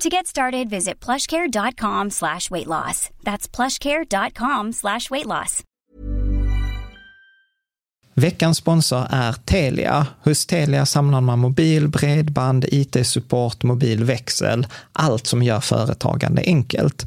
To get started, visit plushcare.com slash weight loss. That's plushcare.com slash weight loss. Veckans sponsor är Telia. Hos Telia samlar man mobil, bredband, IT-support, mobilväxel, allt som gör företagande enkelt.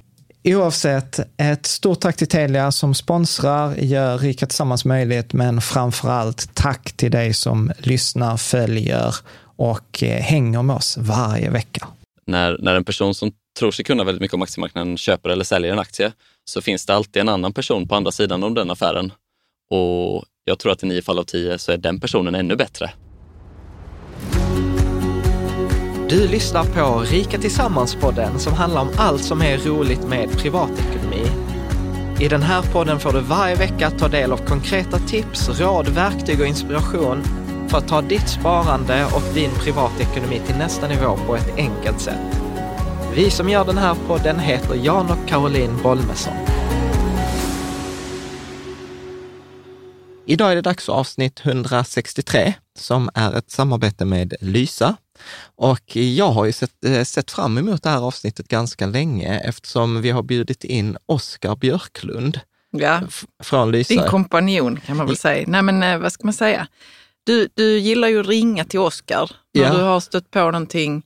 Oavsett, ett stort tack till Telia som sponsrar, gör Rika Tillsammans möjligt, men framför allt tack till dig som lyssnar, följer och eh, hänger med oss varje vecka. När, när en person som tror sig kunna väldigt mycket om aktiemarknaden köper eller säljer en aktie så finns det alltid en annan person på andra sidan om den affären. Och jag tror att i nio fall av tio så är den personen ännu bättre. Du lyssnar på Rika Tillsammans-podden som handlar om allt som är roligt med privatekonomi. I den här podden får du varje vecka ta del av konkreta tips, råd, verktyg och inspiration för att ta ditt sparande och din privatekonomi till nästa nivå på ett enkelt sätt. Vi som gör den här podden heter Jan och Caroline Bolmesson. Idag är det dags för avsnitt 163 som är ett samarbete med Lysa. Och jag har ju sett, eh, sett fram emot det här avsnittet ganska länge eftersom vi har bjudit in Oskar Björklund Ja, från Lysa. din kompanjon kan man väl säga. Nej men eh, vad ska man säga? Du, du gillar ju att ringa till Oskar när Ja. du har stött på någonting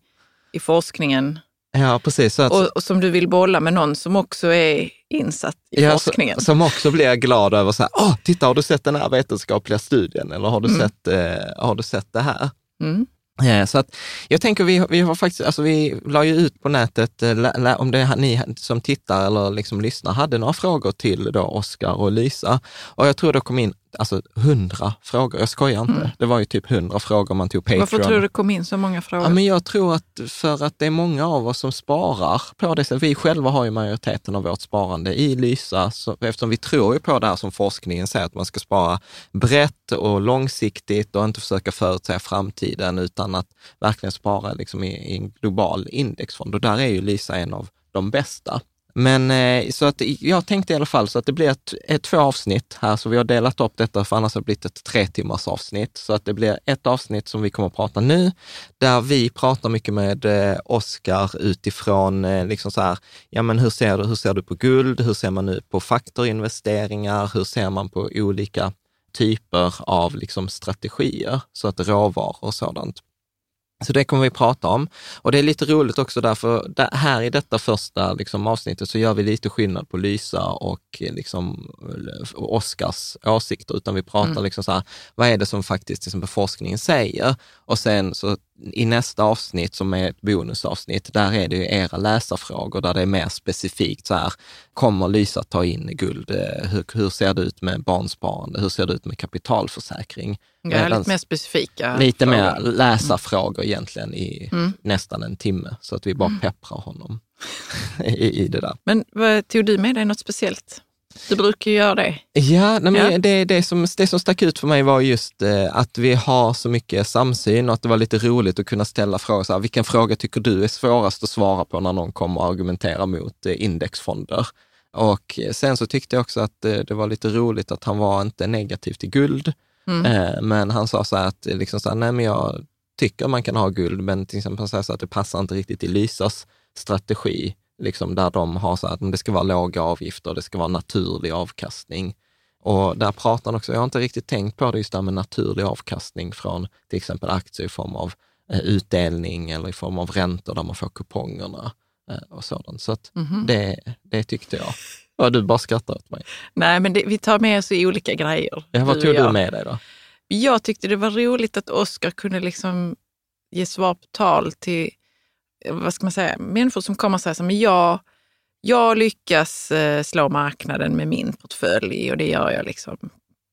i forskningen Ja, precis. Att, och, och som du vill bolla med någon som också är insatt i ja, forskningen. Som också blir glad över så här, åh, titta, har du sett den här vetenskapliga studien eller har du, Mm. sett, eh, har du sett det här? Mm. Eh, så att jag tänker vi, vi har faktiskt, alltså vi la ju ut på nätet, eh, lä- lä- om det är ni som tittar eller liksom lyssnar hade några frågor till då Oskar och Lisa. Och jag tror det kom in alltså hundra frågor, jag skojar inte. Det var ju typ hundra frågor man tog Patreon. Mm. Varför tror du det kom in så många frågor? Ja, men jag tror att för att det är många av oss som sparar på det sättet. Vi själva har ju majoriteten av vårt sparande i Lysa, så, eftersom vi tror ju på det här som forskningen säger, att man ska spara brett och långsiktigt och inte försöka förutsäga framtiden, utan att verkligen spara liksom i, i en global indexfond. Och där är ju Lysa en av de bästa. Men eh, så att jag tänkte i alla fall så att det blir ett, ett, två avsnitt här, så vi har delat upp detta, för annars har det blivit ett tre timmars avsnitt. Så att det blir ett avsnitt som vi kommer att prata nu, där vi pratar mycket med eh, Oskar utifrån eh, liksom så här, ja men hur ser, du, hur ser du på guld? Hur ser man nu på faktorinvesteringar? Hur ser man på olika typer av liksom strategier, så att råvaror och sådant. Så det kommer vi prata om. Och det är lite roligt också därför, där, här i detta första liksom, avsnittet så gör vi lite skillnad på Lysa och liksom, Oskars åsikter, utan vi pratar mm. liksom så här, vad är det som faktiskt liksom, forskningen säger? Och sen så i nästa avsnitt som är ett bonusavsnitt, där är det ju era läsarfrågor där det är mer specifikt så här, kommer Lysa ta in guld? Eh, hur, hur ser det ut med barnsparande? Hur ser det ut med kapitalförsäkring? Ja, lite mer specifika Lite frågor. mer läsarfrågor mm. egentligen i mm. nästan en timme, så att vi bara mm. pepprar honom i, i det där. Men tog du med dig något speciellt? Du brukar ju göra det. Ja, nej, men ja. Det, det, som, det som stack ut för mig var just eh, att vi har så mycket samsyn och att det var lite roligt att kunna ställa frågor. Så här, vilken fråga tycker du är svårast att svara på när någon kommer och argumenterar mot eh, indexfonder? Och sen så tyckte jag också att eh, det var lite roligt att han var inte negativ till guld, mm. eh, men han sa så här att liksom så här, nej men jag tycker man kan ha guld, men till exempel så att det passar inte riktigt i Lysas strategi liksom där de har så att det ska vara låga avgifter, det ska vara naturlig avkastning. Och där pratar han också, jag har inte riktigt tänkt på det just där med naturlig avkastning från till exempel aktier i form av eh, utdelning eller i form av räntor där man får kupongerna eh, och sådant. Så mm -hmm. det, det tyckte jag. Ja, du bara skrattar åt mig. Nej, men det, vi tar med oss i olika grejer. Ja, vad tog du med dig då? Jag tyckte det var roligt att Oskar kunde liksom ge svar på tal till vad ska man säga, människor som kommer och säger så men jag, jag lyckas eh, slå marknaden med min portfölj och det gör jag liksom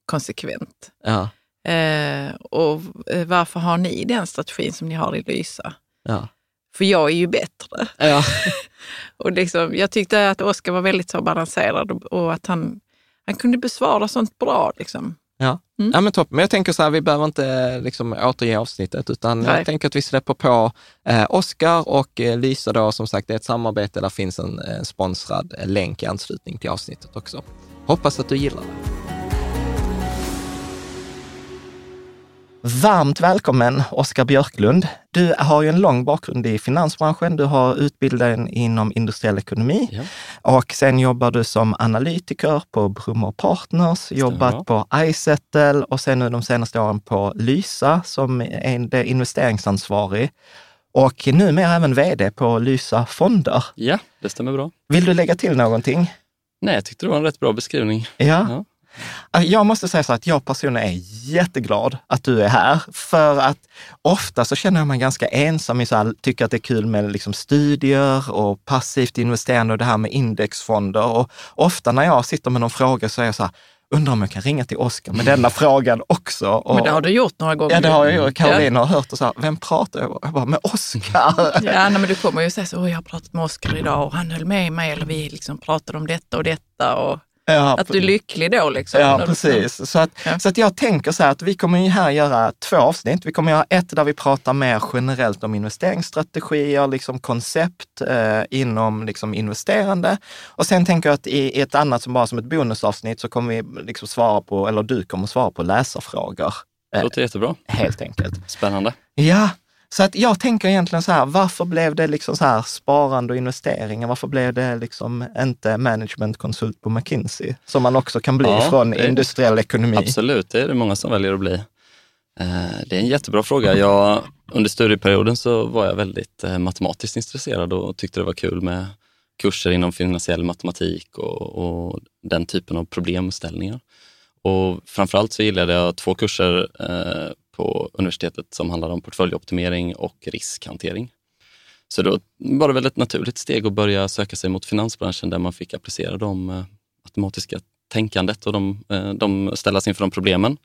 konsekvent. Ja. Eh, och eh, varför har ni den strategin som ni har i Lysa? Ja. För jag är ju bättre. Ja. och liksom, jag tyckte att Oskar var väldigt så balanserad och, och, att han, han kunde besvara sånt bra. Liksom. Ja. Mm. ja, men toppen. Men jag tänker så här, vi behöver inte liksom återge avsnittet, utan Nej. jag tänker att vi släpper på eh, Oskar och eh, Lysa då, som sagt, det är ett samarbete. Där finns en eh, sponsrad länk i anslutning till avsnittet också. Hoppas att du gillar det. Varmt välkommen Oskar Björklund. Du har ju en lång bakgrund i finansbranschen. Du har utbildat inom industriell ekonomi ja. och sen jobbar du som analytiker på Brummer Partners, jobbat på iSettle och sen nu de senaste åren på Lysa som är investeringsansvarig och numera även vd på Lysa Fonder. Ja, det stämmer bra. Vill du lägga till någonting? Nej, jag tyckte det var en rätt bra beskrivning. Ja. ja. Alltså, jag måste säga så att jag personligen är jätteglad att du är här. För att ofta så känner jag mig ganska ensam i så här, tycker att det är kul med liksom studier och passivt investerande och det här med indexfonder. Och ofta när jag sitter med någon fråga så är jag så här, undrar om jag kan ringa till Oskar med denna frågan också. Och, men det har du gjort några gånger. Ja, det har jag gjort. Karolina har hört och så här, vem pratar jag? jag bara, med Oskar. ja, nej, men du kommer ju säga så, jag har pratat med Oskar idag och han höll med mig eller vi liksom pratade om detta och detta. Och Ja, att du är lycklig då liksom. Ja, precis. Så att, ja. så att jag tänker så här att vi kommer ju här göra två avsnitt. Vi kommer göra ett där vi pratar mer generellt om investeringsstrategier, liksom koncept eh, inom liksom investerande. Och sen tänker jag att i, i, ett annat, som bara som ett bonusavsnitt, så kommer vi liksom svara på, eller du kommer svara på läsarfrågor. Det låter jättebra. Helt enkelt. Spännande. Ja, så att jag tänker egentligen så här, varför blev det liksom så här sparande och investeringar? Varför blev det liksom inte managementkonsult på McKinsey? Som man också kan bli ja, från industriell ekonomi. Absolut, det är det många som väljer att bli. Eh, det är en jättebra fråga. Jag, under studieperioden så var jag väldigt eh, matematiskt intresserad och tyckte det var kul med kurser inom finansiell matematik och, och den typen av problemställningar. Och framförallt så gillade jag två kurser eh, på universitetet som handlar om portföljoptimering och riskhantering. Så då var det väl ett naturligt steg att börja söka sig mot finansbranschen där man fick applicera de eh, matematiska tänkandet och de, eh, de ställas inför de problemen.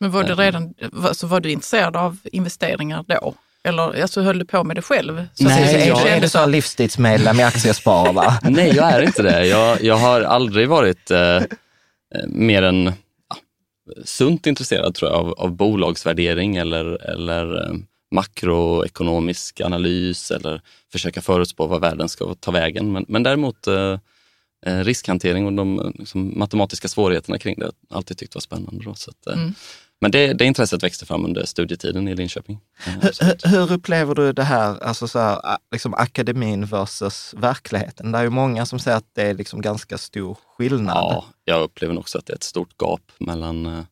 Men var, det eh. redan, alltså var du intresserad av investeringar då? Eller alltså, höll du på med det själv? Så Nej, jag är du så livstidsmedlem i Aktiespar va? Nej, jag är inte det. Jag, jag har aldrig varit eh, mer än sunt intresserad tror jag, av, av bolagsvärdering eller, eller eh, makroekonomisk analys eller försöka förutspå vad världen ska ta vägen. Men, men däremot eh, eh riskhantering och de liksom, matematiska svårigheterna kring det har jag alltid tyckt var spännande. Då, så att, eh, mm. Men det, det intresset växte fram under studietiden i Linköping. Hur, hur upplever du det här, alltså så här, liksom akademin versus verkligheten? Det är ju många som säger att det är liksom ganska stor skillnad. Ja, jag upplever också att det är ett stort gap mellan, eh,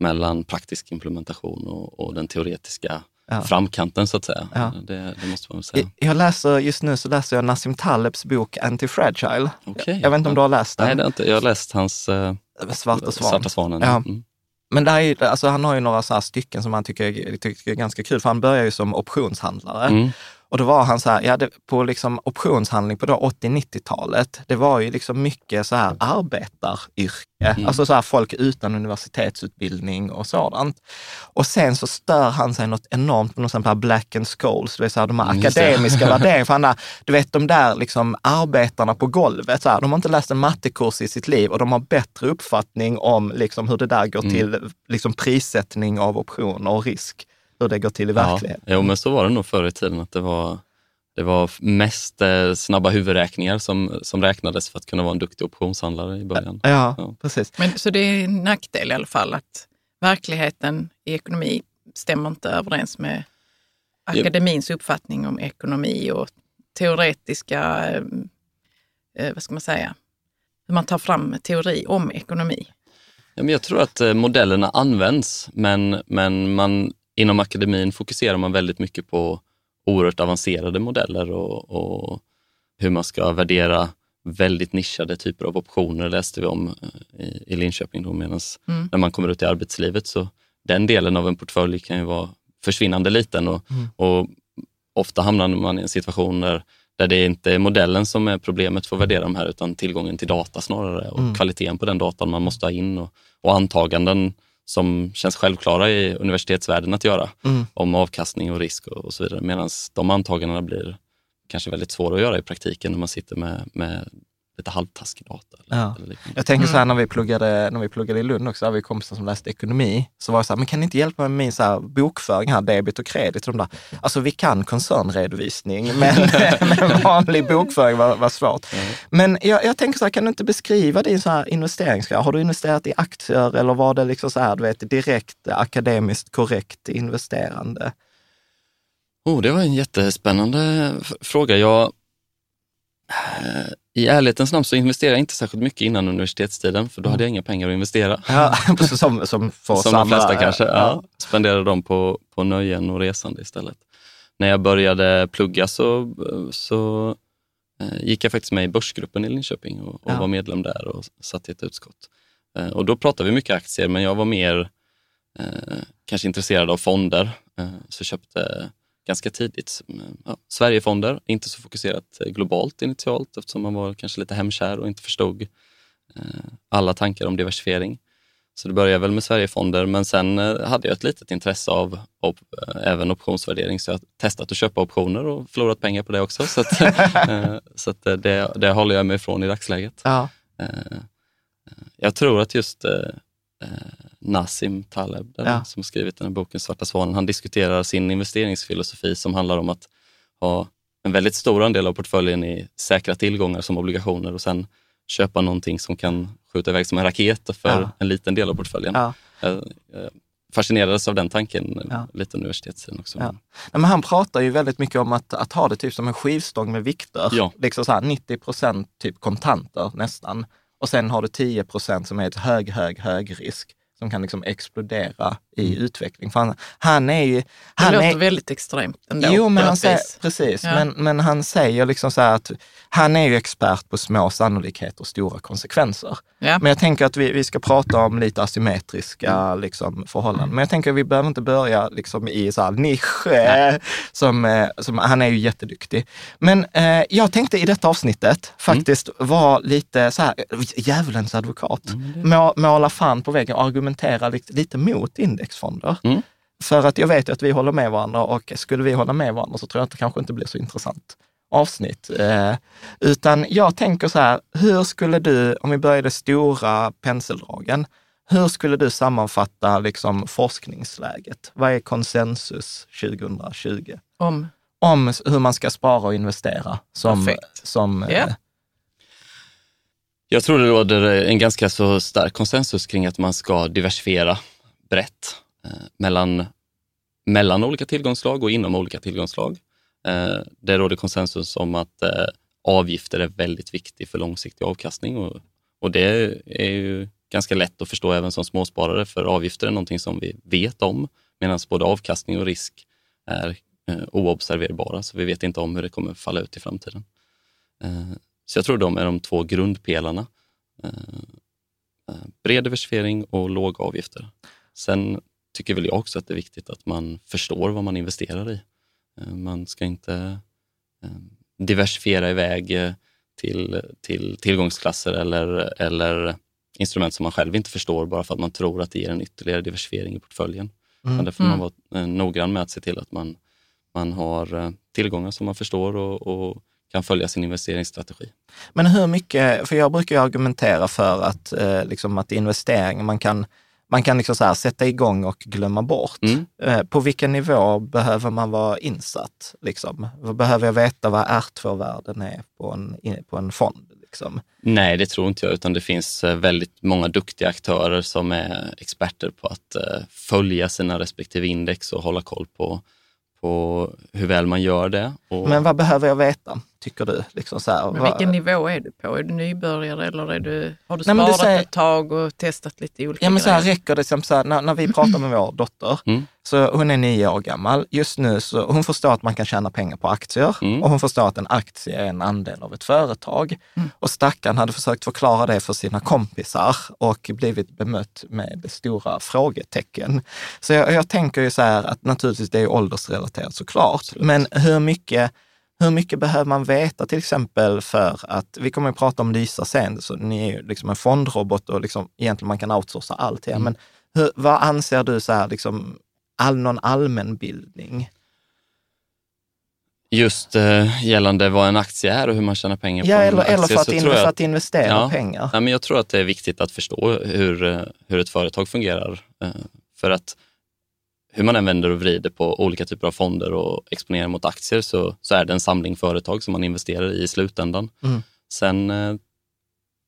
mellan praktisk implementation och, och den teoretiska Ja. framkanten så att säga. Ja. Det, det måste man säga. Jag läser, just nu så läser jag Nassim Talebs bok Antifragile. Okej. Jag vet inte om du har läst den? Nej, det har inte. jag har läst hans eh, Svarta svan. Svarta svanen. Ja. Mm. Men där är, alltså, han har ju några så här stycken som han tycker, tycker är ganska kul, för han börjar ju som optionshandlare. Mm. Och då var han så här, ja, det, på liksom optionshandling på då 80-90-talet, det var ju liksom mycket så här arbetaryrke. Mm. Alltså så här folk utan universitetsutbildning och sådant. Och sen så stör han sig något enormt på något sånt här black and skulls, det säga de här Mm, just det. akademiska värderingarna. För han där, du vet de där liksom arbetarna på golvet, så här, de har inte läst en mattekurs i sitt liv och de har bättre uppfattning om liksom hur det där går Mm. till, liksom prissättning av optioner och risk, hur det går till i verkligheten. Ja, jo, men så var det nog förr i tiden, att det var, det var mest eh, snabba huvudräkningar som, som räknades för att kunna vara en duktig optionshandlare i början. Ja, Ja. precis. Men, så det är en nackdel i alla fall att verkligheten i ekonomi stämmer inte överens med akademins uppfattning om ekonomi och teoretiska, eh, eh, vad ska man säga, hur man tar fram teori om ekonomi. Ja, men jag tror att eh, modellerna används, men, men man, inom akademin fokuserar man väldigt mycket på oerhört avancerade modeller och, och hur man ska värdera väldigt nischade typer av optioner läste vi om eh, i, i Linköping. Då, medans Mm. när man kommer ut i arbetslivet så den delen av en portfölj kan ju vara försvinnande liten och, Mm. och ofta hamnar man i en situation där, där det inte är modellen som är problemet för att värdera de här utan tillgången till data snarare och Mm. kvaliteten på den datan man måste ha in och, och antaganden som känns självklara i universitetsvärlden att göra Mm. om avkastning och risk och, och så vidare. Medan de antagandena blir kanske väldigt svåra att göra i praktiken när man sitter med, med lite halvtaskig data. Eller, Ja. eller. Jag tänker så här när vi pluggade, när vi pluggade i Lund också, hade vi kompisar som läste ekonomi, så var det så här, men kan ni inte hjälpa mig med min så här bokföring här, debit och kredit? Och de där. Alltså vi kan koncernredovisning, men, men vanlig bokföring var, var svårt. Men jag, jag tänker så här, kan du inte beskriva din så här investeringsgrej? Har du investerat i aktier eller var det liksom så här, du vet, direkt akademiskt korrekt investerande? Oh, det var en jättespännande fråga. Jag, I ärlighetens namn så investerade jag inte särskilt mycket innan universitetstiden, för då hade jag inga pengar att investera. Ja, som, som för Som de flesta kanske. Ja. Spenderade dem på, på nöjen och resande istället. När jag började plugga så, så eh, gick jag faktiskt med i Börsgruppen i Linköping och, och Ja. var medlem där och satt i ett utskott. Eh, och då pratade vi mycket aktier, men jag var mer eh, kanske intresserad av fonder. Eh, så köpte ganska tidigt ja, Sverigefonder, inte så fokuserat eh, globalt initialt eftersom man var kanske lite hemkär och inte förstod eh, alla tankar om diversifiering. Så det började väl med Sverigefonder, men sen eh, hade jag ett litet intresse av eh, även optionsvärdering, så jag har testat att köpa optioner och förlorat pengar på det också. Så, att, så att det, det håller jag mig ifrån i dagsläget. Ja. Jag tror att just eh, eh, Nassim Taleb, den Ja. som skrivit den här boken Svarta svanen, han diskuterar sin investeringsfilosofi som handlar om att ha en väldigt stor andel av portföljen i säkra tillgångar som obligationer och sen köpa någonting som kan skjuta iväg som en raket för Ja. en liten del av portföljen. Ja. Jag jag fascinerades av den tanken Ja. lite universitetstiden också. Ja. Nej, men han pratar ju väldigt mycket om att, att ha det typ som en skivstång med vikter. Ja. Liksom så här 90 procent typ kontanter nästan. Och sen har du 10 procent som är ett hög, hög, hög risk som kan liksom explodera i utveckling. För han, han är ju... Det Han låter är, väldigt extremt ändå. Jo, men han säger, precis. Ja. Men, men han säger liksom så här att han är ju expert på små sannolikheter och stora konsekvenser. Ja. Men jag tänker att vi, vi ska prata om lite asymmetriska liksom, förhållanden. Men jag tänker att vi behöver inte börja liksom, i så här nisch, eh, som, eh, som, han är ju jätteduktig. Men eh, jag tänkte i detta avsnittet faktiskt vara lite så här, djävulens advokat. Må, måla fan på väggen och argumentera lite, lite mot indexfonder. Mm. För att jag vet ju att vi håller med varandra och skulle vi hålla med varandra så tror jag att det kanske inte blir så intressant avsnitt. Eh, utan jag tänker så här, hur skulle du, om vi börjar i de stora penseldragen, hur skulle du sammanfatta liksom forskningsläget? Vad är konsensus 2020? Om, Om hur man ska spara och investera som, Perfekt. som eh, Ja. Jag tror det råder en ganska så stark konsensus kring att man ska diversifiera brett eh, mellan, mellan olika tillgångsslag och inom olika tillgångsslag. Eh, det råder konsensus om att eh, avgifter är väldigt viktigt för långsiktig avkastning och, och det är ju ganska lätt att förstå även som småsparare för avgifter är någonting som vi vet om medan både avkastning och risk är eh, oobserverbara, så vi vet inte om hur det kommer falla ut i framtiden. Eh, så jag tror de är de två grundpelarna. Eh, eh, bred diversifiering och låga avgifter. Sen tycker väl jag också att det är viktigt att man förstår vad man investerar i. Eh, man ska inte diversifiera iväg till, till tillgångsklasser eller, eller instrument som man själv inte förstår bara för att man tror att det ger en ytterligare diversifiering i portföljen. Mm. Men där får man vara noggrann med att se till att man, man har tillgångar som man förstår och, och kan följa sin investeringsstrategi. Men hur mycket, för jag brukar argumentera för att, eh, liksom att investering, man kan man kan liksom så sätta igång och glömma bort. Mm. Eh, på vilken nivå behöver man vara insatt? Liksom? Behöver jag veta vad R2-värden är på en, på en fond? Liksom? Nej, det tror inte jag, utan det finns eh, väldigt många duktiga aktörer som är experter på att eh, följa sina respektive index och hålla koll på, på hur väl man gör det. Och... Men vad behöver jag veta? Tycker du? Liksom så här, vilken nivå är du på? Är du nybörjare eller är du, har du sparat säger, ett tag och testat lite olika ja, men så här, Räcker det, som så här, när, när vi pratar med vår dotter, mm. så hon är nio år gammal. Just nu så hon förstår att man kan tjäna pengar på aktier mm. och hon förstår att en aktie är en andel av ett företag. Mm. Och stackaren hade försökt förklara det för sina kompisar och blivit bemött med stora frågetecken. Så jag, jag tänker ju så här att naturligtvis det är åldersrelaterat såklart, Absolut. men hur mycket hur mycket behöver man veta till exempel för att, vi kommer att prata om Lysa sen, så ni är ju liksom en fondrobot och liksom, egentligen man kan outsourca allt mm. Men hur, vad anser du så här, liksom, all, någon allmänbildning? Just eh, gällande vad en aktie är och hur man tjänar pengar ja, på eller, en aktie. Eller för att, in, för att investera ja, pengar. Ja, men jag tror att det är viktigt att förstå hur, eh, hur ett företag fungerar. Eh, för att hur man än vänder och vrider på olika typer av fonder och exponerar mot aktier så, så är det en samling företag som man investerar i i slutändan. Mm. Sen eh,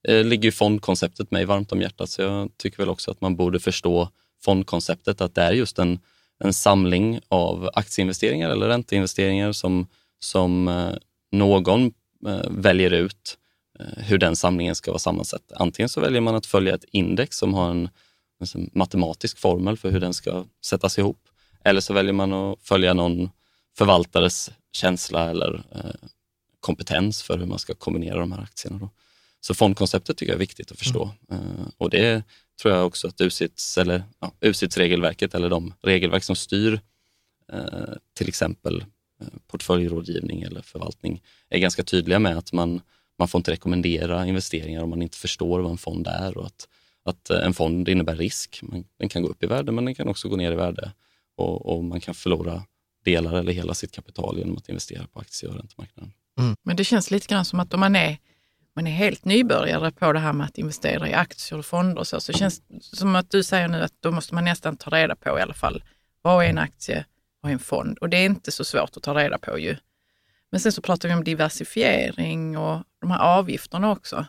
eh, ligger ju fondkonceptet mig varmt om hjärtat så jag tycker väl också att man borde förstå fondkonceptet, att det är just en, en samling av aktieinvesteringar eller ränteinvesteringar som, som eh, någon eh, väljer ut eh, hur den samlingen ska vara sammansatt. Antingen så väljer man att följa ett index som har en en matematisk formel för hur den ska sättas ihop. Eller så väljer man att följa någon förvaltares känsla eller eh, kompetens för hur man ska kombinera de här aktierna. Då. Så fondkonceptet tycker jag är viktigt att förstå. Mm. Eh, och det tror jag också att USITS, eller, ja, USITS regelverket eller de regelverk som styr eh, till exempel eh, portföljrådgivning eller förvaltning är ganska tydliga med att man, man får inte rekommendera investeringar om man inte förstår vad en fond är och att att eh, en fond innebär risk. Den kan gå upp i värde, men den kan också gå ner i värde och, och man kan förlora delar eller hela sitt kapital genom att investera på aktie och räntemarknaden. Mm. Men det känns lite grann som att om man är, man är helt nybörjare på det här med att investera i aktier och fonder och så, så känns det som att du säger nu att då måste man nästan ta reda på i alla fall, vad är en aktie, vad är en fond? Och det är inte så svårt att ta reda på ju. Men sen så pratar vi om diversifiering och de här avgifterna också.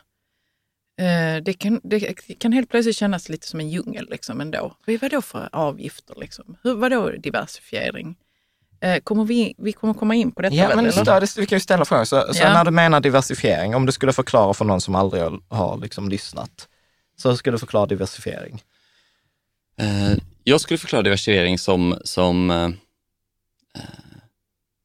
Eh, det kan, det kan helt plötsligt kännas lite som en djungel liksom ändå. Vad då för avgifter? Liksom? Hur, vadå diversifiering? Eh, kommer vi, vi kommer komma in på detta? Ja, väl, men stör, vi kan ju ställa frågor. Så, så ja. när du menar diversifiering, om du skulle förklara för någon som aldrig har liksom lyssnat, så skulle du förklara diversifiering? Uh, jag skulle förklara diversifiering som, som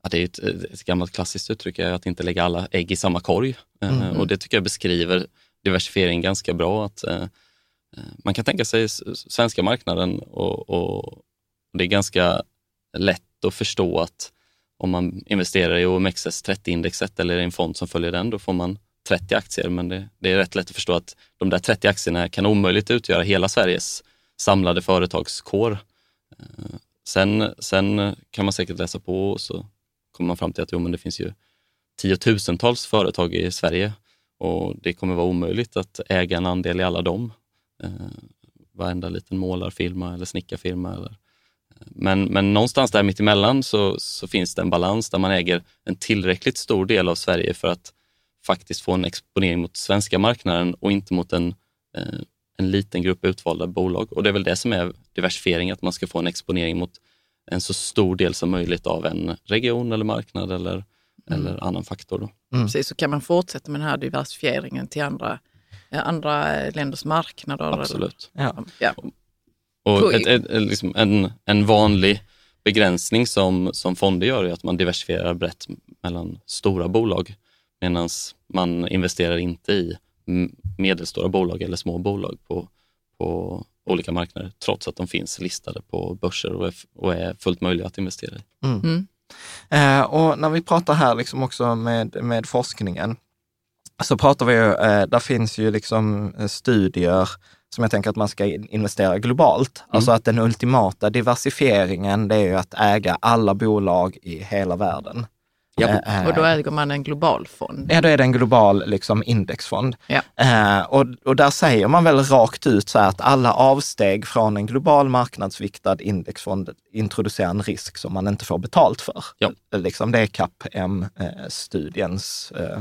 ja, det är ett, ett gammalt klassiskt uttryck, att inte lägga alla ägg i samma korg. Mm. Och det tycker jag beskriver diversifiering ganska bra. Att, eh, eh man kan tänka sig svenska marknaden och, och, det är ganska lätt att förstå att om man investerar i OMXS30-indexet eller i en fond som följer den, då får man 30 aktier. Men det, det, är rätt lätt att förstå att de där 30 aktierna kan omöjligt utgöra hela Sveriges samlade företagskår. Eh, sen, sen kan man säkert läsa på och så kommer man fram till att jo, men det finns ju tiotusentals företag i Sverige och det kommer vara omöjligt att äga en andel i alla dem. Eh, varenda liten målarfirma eller snickarfirma. Eller. Men, men någonstans där mittemellan så, så finns det en balans där man äger en tillräckligt stor del av Sverige för att faktiskt få en exponering mot svenska marknaden och inte mot en, eh, en liten grupp utvalda bolag. Och det är väl det som är diversifiering, att man ska få en exponering mot en så stor del som möjligt av en region eller marknad eller eller annan faktor. Då. Mm. Precis, så kan man fortsätta med den här diversifieringen till andra, eh, andra länders marknader. Absolut. Eller, ja. ja. Och ett, ett, liksom en, en vanlig begränsning som, som fonder gör är att man diversifierar brett mellan stora bolag medan man investerar inte i medelstora bolag eller små bolag på, på olika marknader trots att de finns listade på börser och är, och är fullt möjliga att investera i. Mm. Mm. Eh, och när vi pratar här liksom också med, med forskningen, så pratar vi ju, eh, där finns ju liksom eh, studier som jag tänker att man ska investera globalt. Mm. Alltså att den ultimata diversifieringen, det är ju att äga alla bolag i hela världen. Ja, eh, och då äger man en global fond? Ja, då är det en global liksom, indexfond. Ja. Eh, och, och där säger man väl rakt ut så här att alla avsteg från en global marknadsviktad indexfond introducerar en risk som man inte får betalt för. Ja. Liksom, det är CAPM-studiens eh,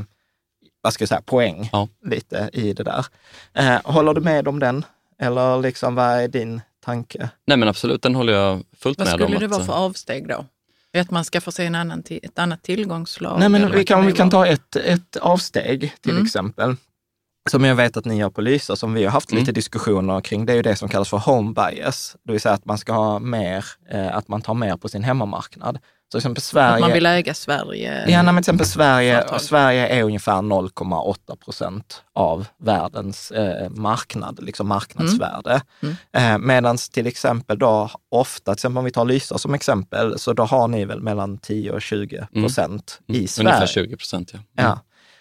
vad ska jag säga, poäng ja. lite i det där. Eh, håller du med om den? Eller liksom, vad är din tanke? Nej men absolut, den håller jag fullt vad med om. Vad skulle det vara för avsteg då? Att man ska få se en annan, ett annat tillgångslag? Nej, men vi kan, vi kan ta ett, ett avsteg till mm. exempel. Som jag vet att ni gör på Lysa, som vi har haft mm. lite diskussioner kring, det är ju det som kallas för home bias. Det vill säga att man ska ha mer, eh, att man tar mer på sin hemmamarknad. Så exempel Sverige, att man vill äga Sverige? Ja, men till exempel Sverige, Sverige är ungefär 0,8 procent av världens eh, marknad, liksom marknadsvärde. Mm. Mm. Eh, Medan till exempel då ofta, till exempel om vi tar Lysa som exempel, så då har ni väl mellan 10 och 20 mm. procent mm. i Sverige. Ungefär 20 procent, ja. ja. Mm.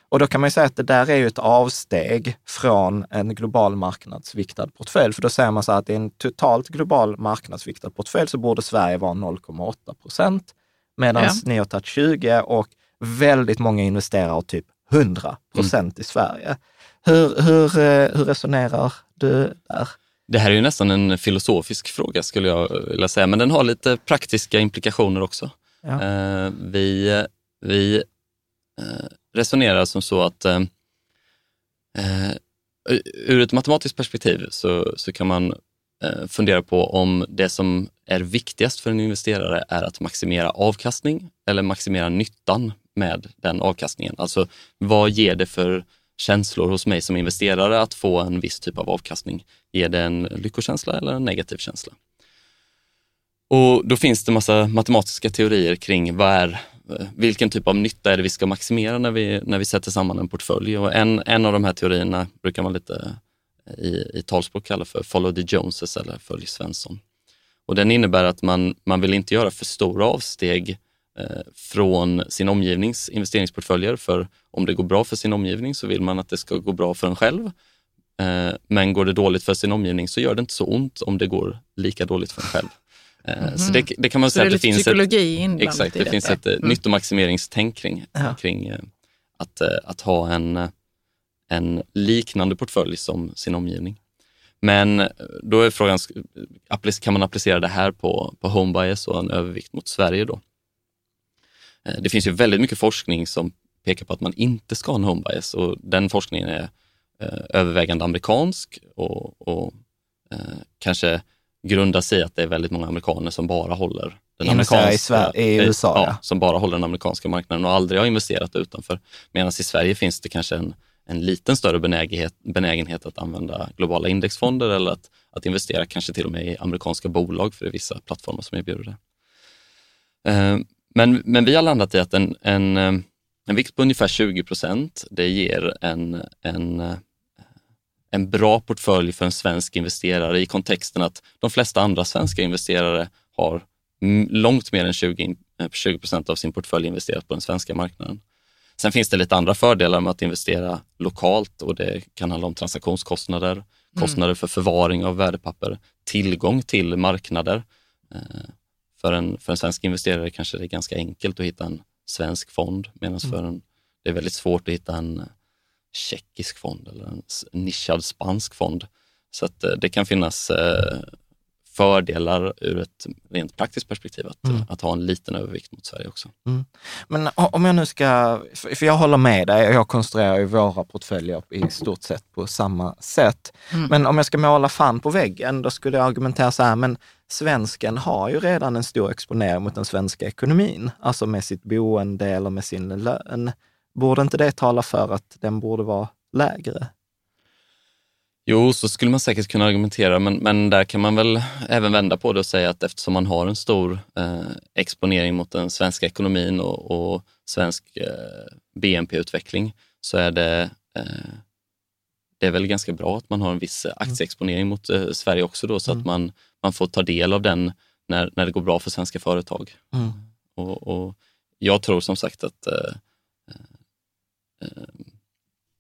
Och då kan man ju säga att det där är ju ett avsteg från en global marknadsviktad portfölj. För då säger man så här att i en totalt global marknadsviktad portfölj så borde Sverige vara 0,8 procent medan ja. ni har tagit 20 och väldigt många investerar typ 100 procent mm. i Sverige. Hur, hur, eh, hur resonerar du där? Det här är ju nästan en filosofisk fråga skulle jag vilja säga, men den har lite praktiska implikationer också. Ja. Eh, vi vi eh, resonerar som så att ur ett matematiskt perspektiv så, så kan man Eh, fundera på om det som är viktigast för en investerare är att maximera avkastning eller maximera nyttan med den avkastningen. Alltså vad ger det för känslor hos mig som investerare att få en viss typ av avkastning? Ger det en lyckokänsla eller en negativ känsla? Och då finns det massa matematiska teorier kring vad är, eh, vilken typ av nytta är det vi ska maximera när vi, när vi sätter samman en portfölj. Och en, en av de här teorierna brukar man lite i, i talspråk kallar för Follow the Joneses eller Följ Svensson. Och den innebär att man, man vill inte göra för stora avsteg eh, från sin omgivnings investeringsportföljer. För om det går bra för sin omgivning så vill man att det ska gå bra för en själv. Eh, men går det dåligt för sin omgivning så gör det inte så ont om det går lika dåligt för en själv. Eh, mm. Så det, det, kan man så säga det att det finns ett, exakt, det finns ett eh, mm. nyttomaximeringstänk kring, ja. kring eh, att, att ha en en liknande portfölj som sin omgivning. Men då är frågan, kan man applicera det här på, på home bias och en övervikt mot Sverige då? Eh, det finns ju väldigt mycket forskning som pekar på att man inte ska ha en home bias och den forskningen är eh, övervägande amerikansk och, och eh, kanske grundar sig i att det är väldigt många amerikaner som bara håller den amerikanska, i, i USA, ja, ja. som bara håller den amerikanska marknaden och aldrig har investerat utanför. Medan i Sverige finns det kanske en en liten större benägenhet, benägenhet att använda globala indexfonder eller att, att investera kanske till och med i amerikanska bolag, för det är vissa plattformar som erbjuder det. Eh, men, men vi har landat i att en, en, eh, en vikt på ungefär 20 procent, det ger en, en, eh, en bra portfölj för en svensk investerare i kontexten att de flesta andra svenska investerare har långt mer än 20 procent av sin portfölj investerat på den svenska marknaden. Sen finns det lite andra fördelar med att investera lokalt och det kan handla om transaktionskostnader, mm. kostnader för förvaring av värdepapper, tillgång till marknader. Eh, för en, för en svensk investerare kanske det är ganska enkelt att hitta en svensk fond medan mm. för en, det är väldigt svårt att hitta en tjeckisk fond eller en nischad spansk fond. Så att eh, det kan finnas eh, fördelar ur ett rent praktiskt perspektiv att, mm. att ha en liten övervikt mot Sverige också. Mm. Men om jag nu ska, för jag håller med dig, jag konstruerar ju våra portföljer i stort sett på samma sätt. Mm. Men om jag ska måla fan på väggen, då skulle jag argumentera så här, men svensken har ju redan en stor exponering mot den svenska ekonomin, alltså med sitt boende eller med sin lön. Borde inte det tala för att den borde vara lägre? Jo, så skulle man säkert kunna argumentera, men, men där kan man väl även vända på det och säga att eftersom man har en stor eh, exponering mot den svenska ekonomin och, och svensk eh, BNP-utveckling så är det, eh, det är väl ganska bra att man har en viss aktieexponering mot eh, Sverige också då, så Mm. att man, man får ta del av den när, när det går bra för svenska företag. Mm. Och, och jag tror som sagt att eh, eh,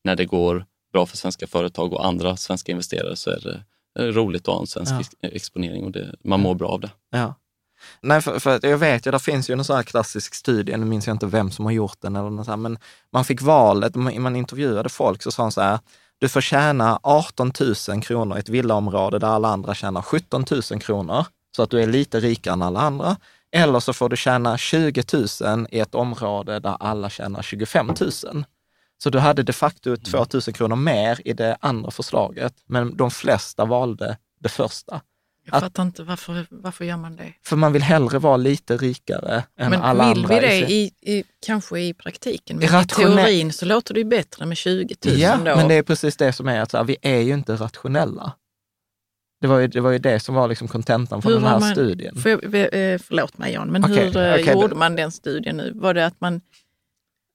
när det går bra för svenska företag och andra svenska investerare så är det, är det roligt att ha en svensk Ja. ex- exponering och det, man mår bra av det. Ja. Nej, för, för jag vet ju, det finns ju en sån här klassisk studie, nu minns jag inte vem som har gjort den, eller något så här, men man fick valet, man, man intervjuade folk, så sa han så här, du får tjäna 18 000 kronor i ett villaområde där alla andra tjänar 17 000 kronor, så att du är lite rikare än alla andra. Eller så får du tjäna 20 000 i ett område där alla tjänar 25 000. Så du hade de facto 2 000 kronor mer i det andra förslaget, men de flesta valde det första. Jag Att- fattar inte varför, varför gör man det? För man vill hellre vara lite rikare än Men alla vill andra. vi det i, i, kanske i praktiken? I Men i rationell- teorin så låter det ju bättre med 20 000 Ja, då. men det är precis det som är att så här, vi är ju inte rationella. Det var ju det, var ju det som var liksom kontentan från den här man- studien. Jag, eh, förlåt mig Jan, men Okej, hur eh, okej, gjorde då- man den studien nu? Var det att man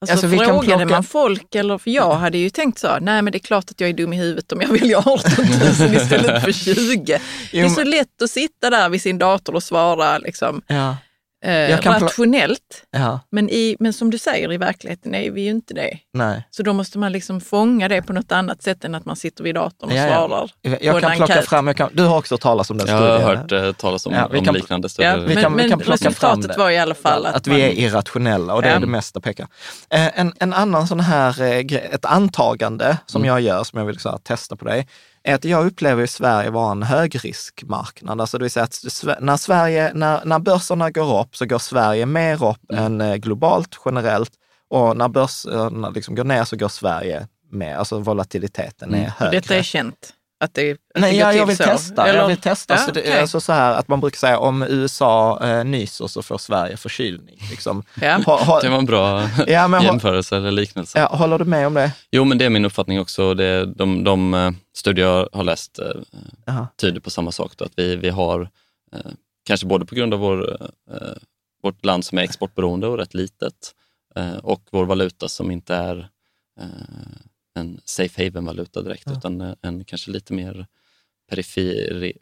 Alltså, Alltså, frågade plocka- man folk, eller för jag hade ju tänkt så, nej men det är klart att jag är dum i huvudet om jag vill göra 18 000 istället för 20. Det är så lätt att sitta där vid sin dator och svara liksom, Ja, eh, Jag kan rationellt. ja, Men, i, men som du säger, i verkligheten är vi ju inte det. nej. Så då måste man liksom fånga det på något annat sätt än att man sitter vid datorn och Ja, ja. svarar. Jag, på jag kan plocka enkät. fram, jag kan, du har också hört talas om den Jag studien. har hört eh, talas om, Ja, vi om kan- liknande Ja, studier. vi men kan- vi men kan plocka fram resultatet det. var i alla fall att, att vi man, är irrationella och det är Ja. det mesta pekar. Eh, en, en annan sån här, eh, grej, ett antagande som Mm. jag gör, som jag vill så här, testa på dig, är att jag upplever Sverige vara en högriskmarknad. Alltså det vill säga att när, Sverige, när, när börserna går upp så går Sverige mer upp Mm. än eh, globalt generellt. Och när börserna liksom går ner så går Sverige mer, alltså volatiliteten är Mm. högre. detta är känt. Att det, att Nej, det går jag, vill så. testa. Eller- Jag vill testa. Ja, så det, okej. alltså så här att man brukar säga om USA eh, nyser så får Sverige förkylning. Liksom. Ja. Ha, ha, Det var en bra ja, men, jämförelse eller liknelse. ja, håller du med om det? Jo, men det är min uppfattning också. Det, de, de eh, studier jag har läst eh, tyder på samma sak. Då, att vi, vi har, eh, kanske både på grund av vår, eh, vårt land som är exportberoende och rätt litet eh, och vår valuta som inte är eh, en safe haven-valuta direkt, Ja. utan eh, en kanske lite mer perifer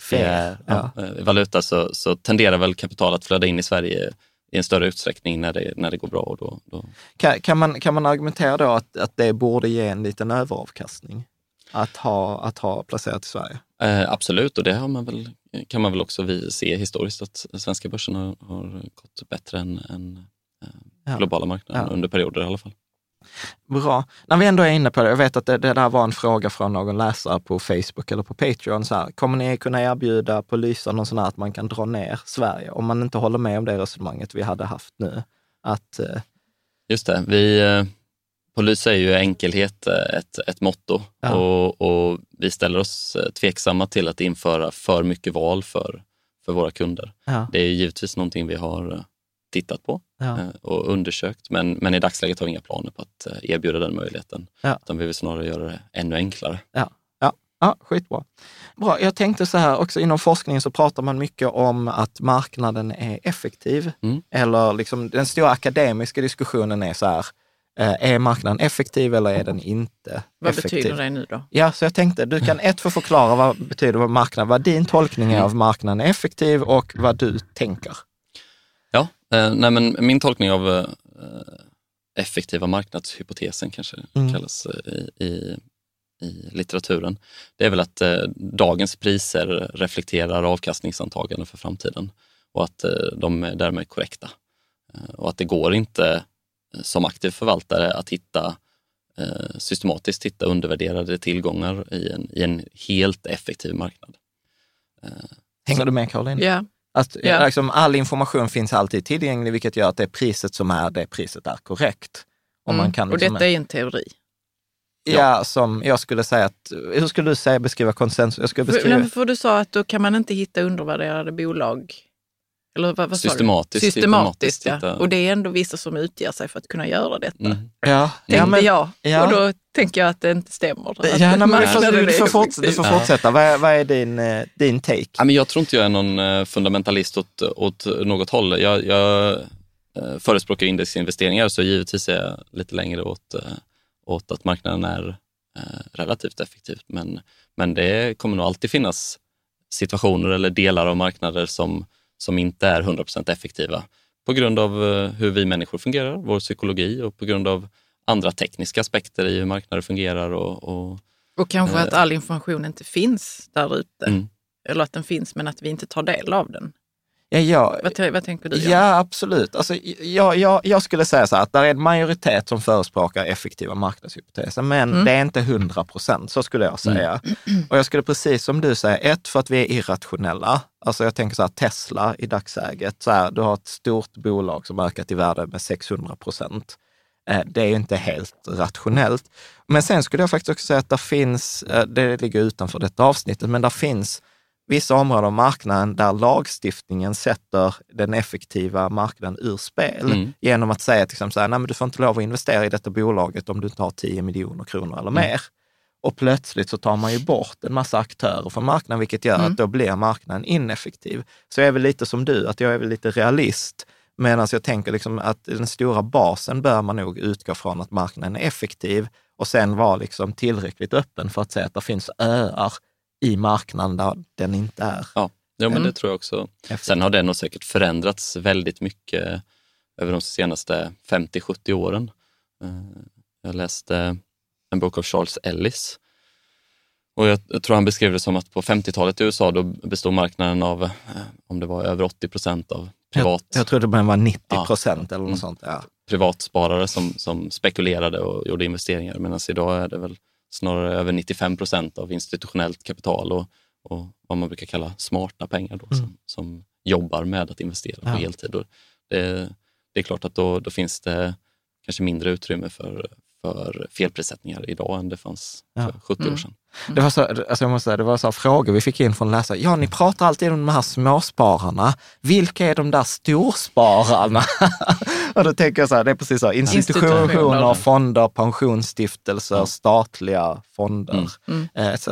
Fair, ja. eh, valuta, så, så tenderar väl kapital att flöda in i Sverige i en större utsträckning när det, när det går bra. Och då, då. Kan, kan, man, kan man argumentera då att, att det borde ge en liten överavkastning? Att ha, att ha placerat i Sverige? Eh, absolut, och det har man väl, kan man väl också vi se historiskt att svenska börsen har, har gått bättre än, än eh, globala marknaden, Ja. under perioder i alla fall. Bra. När vi ändå är inne på det, jag vet att det, det där var en fråga från någon läsare på Facebook eller på Patreon. Så här, kommer ni kunna erbjuda på Lysa någon sån här att man kan dra ner Sverige? Om man inte håller med om det resonemanget vi hade haft nu. Att, eh, Just det, vi, eh, på Lysa är ju enkelhet eh, ett, ett motto Ja. och, och vi ställer oss eh, tveksamma till att införa för mycket val för, för våra kunder. ja, Det är givetvis någonting vi har tittat på ja, eh, och undersökt, men, men i dagsläget har vi inga planer på att eh, erbjuda den möjligheten. Ja. Utan vi vill snarare göra det ännu enklare. ja, skitbra. Bra, jag tänkte så här, också inom forskningen så pratar man mycket om att marknaden är effektiv. Mm. Eller liksom, den stora akademiska diskussionen är så här, eh, är marknaden effektiv eller är den inte Vad effektiv? betyder det nu då? Ja, så jag tänkte, du kan ett få förklara vad betyder vad marknad, vad din tolkning är av marknaden är effektiv och vad du tänker. Eh, nej men min tolkning av eh, effektiva marknadshypotesen kanske Mm. kallas eh, i, i, i litteraturen. Det är väl att eh, dagens priser reflekterar avkastningsantaganden för framtiden och att eh, de är därmed korrekta. Eh, och att det går inte som aktiv förvaltare att hitta systematiskt hitta undervärderade tillgångar i en, i en helt effektiv marknad. Hänger du med Caroline? Ja, Att Ja. liksom, all information finns alltid tillgänglig, vilket gör att det priset som är, det priset är korrekt. Och, man mm. kan och liksom, detta är en teori. ja, som jag skulle säga att, hur skulle du säga beskriva konsensus? Jag skulle För, beskriva, nej, för du sa att då kan man inte hitta undervärderade bolag. Eller vad, vad sa du? Systematiskt. Systematiskt, ja. Och det är ändå vissa som utger sig för att kunna göra detta. Mm. Ja, Tänkte jag. ja. Och då tänker jag att det inte stämmer. Ja, nej, men du, får, du, får fortsätta, du får Ja. fortsätta. Vad, är- vad är din, eh, din take? Ja, men jag tror inte jag är någon eh, fundamentalist åt, åt något håll. Jag, jag eh, förespråkar indexinvesteringar så givetvis är jag lite längre åt, åt att marknaden är relativt effektiv. Men, men det kommer nog alltid finnas situationer eller delar av marknader som, som inte är 100% effektiva på grund av eh, hur vi människor fungerar, vår psykologi och på grund av andra tekniska aspekter i hur marknader fungerar. Och, och, Och kanske att all information inte finns där ute. Mm. Eller att den finns men att vi inte tar del av den. Ja, jag, Vad, vad tänker du? Jan? Ja, absolut. Alltså, jag, jag, jag skulle säga så här att det är en majoritet som förespråkar effektiva marknadshypoteser, men Mm. det är inte 100 procent, så skulle jag säga. Och jag skulle precis som du säger, ett, för att vi är irrationella. Alltså jag tänker så här, Tesla i dagsläget, så här, du har ett stort bolag som ökat i värde med 600 procent. Eh, Det är inte helt rationellt. Men sen skulle jag faktiskt också säga att det finns, eh, det ligger utanför detta avsnittet, men det finns vissa områden av marknaden där lagstiftningen sätter den effektiva marknaden ur spel Mm. genom att säga till exempel så här, nej men du får inte lov att investera i detta bolaget om du inte har 10 miljoner kronor eller mer. Och plötsligt så tar man ju bort en massa aktörer från marknaden, vilket gör Mm. att då blir marknaden ineffektiv. Så jag är väl lite som du, att jag är väl lite realist. Medan jag tänker liksom att den stora basen bör man nog utgå från att marknaden är effektiv och sen vara liksom tillräckligt öppen för att säga att det finns öar i marknaden där den inte är ja, ja, men Mm. det tror jag också. Sen har det nog säkert förändrats väldigt mycket över de senaste 50-70 åren. Eh, Jag läste en bok av Charles Ellis och jag tror han beskrev det som att på 50-talet i USA då bestod marknaden av, eh, om det var över 80 procent av privat, Jag, jag tror det var 90 Ja. procent eller något Mm. sånt. Ja. privatsparare som, som spekulerade och gjorde investeringar. Medan idag är det väl snarare över 95 procent av institutionellt kapital och, och vad man brukar kalla smarta pengar då, som, som jobbar med att investera Ja. på heltid. Det, det är klart att då, då finns det kanske mindre utrymme för, för felprissättningar idag än det fanns Ja. för 70 år Mm. sedan. Det var så, alltså jag måste säga, det var så frågor vi fick in från läsare. Ja, ni pratar alltid om de här småspararna. Vilka är de där storspararna? och då tänker jag så här, det är precis så institutioner, Institutioner. fonder, pensionsstiftelser, Ja. statliga fonder Mm. Mm. eh, etc.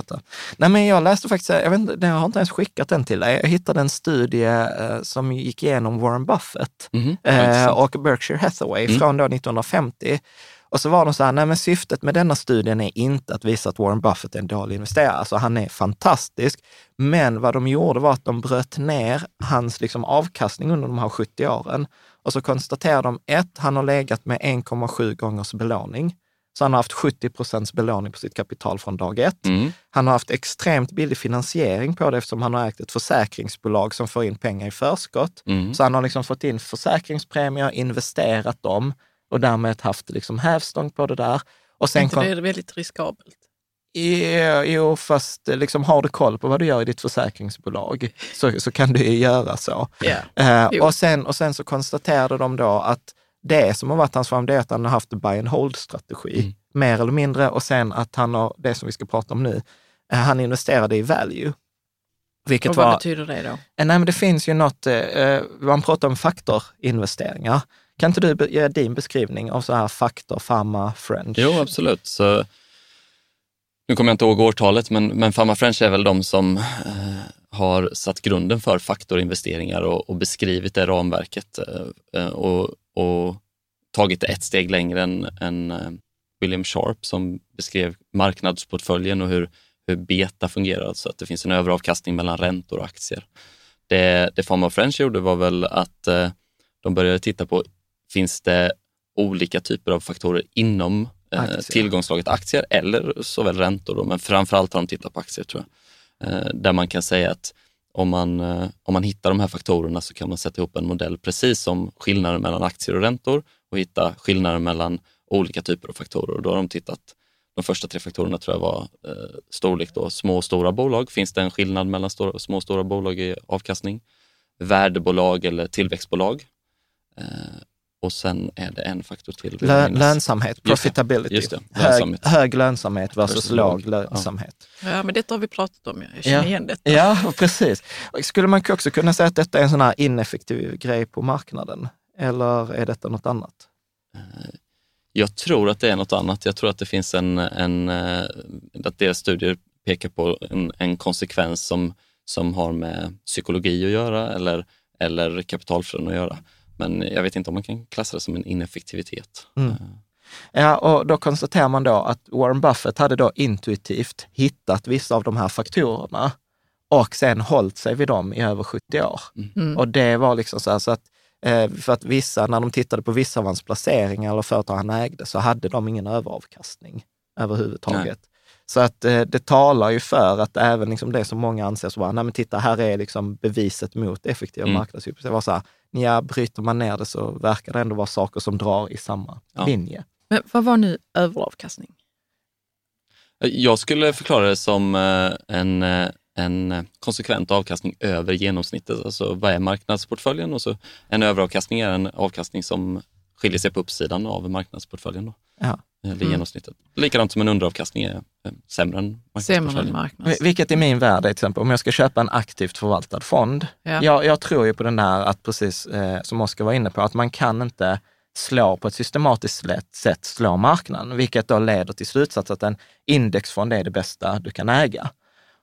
Nej, men jag läste faktiskt, jag, vet inte, jag har inte ens skickat den till dig. Jag hittade en studie eh, som gick igenom Warren Buffett Mhm, eh, och Berkshire Hathaway Mm. från då 1950. Och så var de så här, nej men syftet med denna studien är inte att visa att Warren Buffett är en dålig investerare. Alltså han är fantastisk. Men vad de gjorde var att de bröt ner hans liksom avkastning under de här 70 åren. Och så konstaterade de, ett, han har legat med 1,7 gångers belåning. Så han har haft 70 procents belåning på sitt kapital från dag ett. Mm. Han har haft extremt billig finansiering på det eftersom han har ägt ett försäkringsbolag som får in pengar i förskott. Mm. Så han har liksom fått in försäkringspremier, investerat dem och därmed haft liksom hävstång på det där. Och sen inte kom, det är väldigt riskabelt. Jo, fast liksom har du koll på vad du gör i ditt försäkringsbolag så, så kan du ju göra så. Ja. Eh, och, sen, och sen så konstaterade de då att det som har varit hans fram, det är att han har haft en buy and hold-strategi, Mm. mer eller mindre. Och sen att han har, det som vi ska prata om nu, eh, han investerade i value. Vilket Och vad var, betyder det då? Eh, Nej, men det finns ju något, eh, man pratar om faktorinvesteringar. Kan inte du ge din beskrivning av så här faktor, pharma, french? Jo, absolut. Så, nu kommer jag inte ihåg årtalet, men, men Pharma French är väl de som eh, har satt grunden för faktorinvesteringar och, och beskrivit det ramverket eh, och, och tagit det ett steg längre än, än eh, William Sharp som beskrev marknadsportföljen och hur, hur beta fungerar, alltså att det finns en överavkastning mellan räntor och aktier. Det, det Pharma French gjorde var väl att eh, de började titta på, finns det olika typer av faktorer inom eh, Aktier. tillgångslaget aktier eller såväl räntor, då, men framförallt har de tittat på aktier tror jag. Eh, där man kan säga att om man, eh, om man hittar de här faktorerna så kan man sätta ihop en modell precis som skillnaden mellan aktier och räntor och hitta skillnaden mellan olika typer av faktorer. Och då har de tittat, de första tre faktorerna tror jag var eh, storlek, då, små och stora bolag. Finns det en skillnad mellan stora, små och stora bolag i avkastning? Värdebolag eller tillväxtbolag? Eh, och sen är det en faktor till. Lö, lönsamhet, profitability. Just det, lönsamhet. Hög, hög lönsamhet versus låg låg. Ja, lönsamhet. men detta har vi pratat om. Jag känner Ja. igen detta. Ja, precis. Skulle man också kunna säga att detta är en sån här ineffektiv grej på marknaden? Eller är detta något annat? Jag tror att det är något annat. Jag tror att det finns en, en eh, att deras studier pekar på en, en konsekvens som, som har med psykologi att göra eller, eller kapitalflöden att göra. Men jag vet inte om man kan klassa det som en ineffektivitet. Mm. Eh, Ja, och då konstaterar man då att Warren Buffett hade då intuitivt hittat vissa av de här faktorerna och sen hållit sig vid dem i över 70 år. Mm. Och det var liksom så här så att, eh, för att vissa, när de tittade på vissa av hans placeringar eller företag han ägde, så hade de ingen överavkastning överhuvudtaget. Så att eh, det talar ju för att även liksom det som många anser så bara, nej men titta, här är liksom beviset mot effektiva Mm. var så här, ja, bryter man ner det så verkar det ändå vara saker som drar i samma Ja. linje. Men vad var nu överavkastning? Jag skulle förklara det som eh, en, eh, en konsekvent avkastning över genomsnittet. Alltså vad är marknadsportföljen? Och så en överavkastning är en avkastning som skiljer sig på uppsidan av marknadsportföljen. Då. Ja. Eller Mm. genomsnittet. Likadant som en underavkastning är eh, sämre än Sämre än marknadsportföljen. marknads... Vilket i min värld är till exempel, om jag ska köpa en aktivt förvaltad fond. Ja. Jag, jag tror ju på den där, att precis eh, som Oskar var inne på, att man kan inte slå på ett systematiskt lätt sätt slå marknaden, vilket då leder till slutsats att en indexfond är det bästa du kan äga.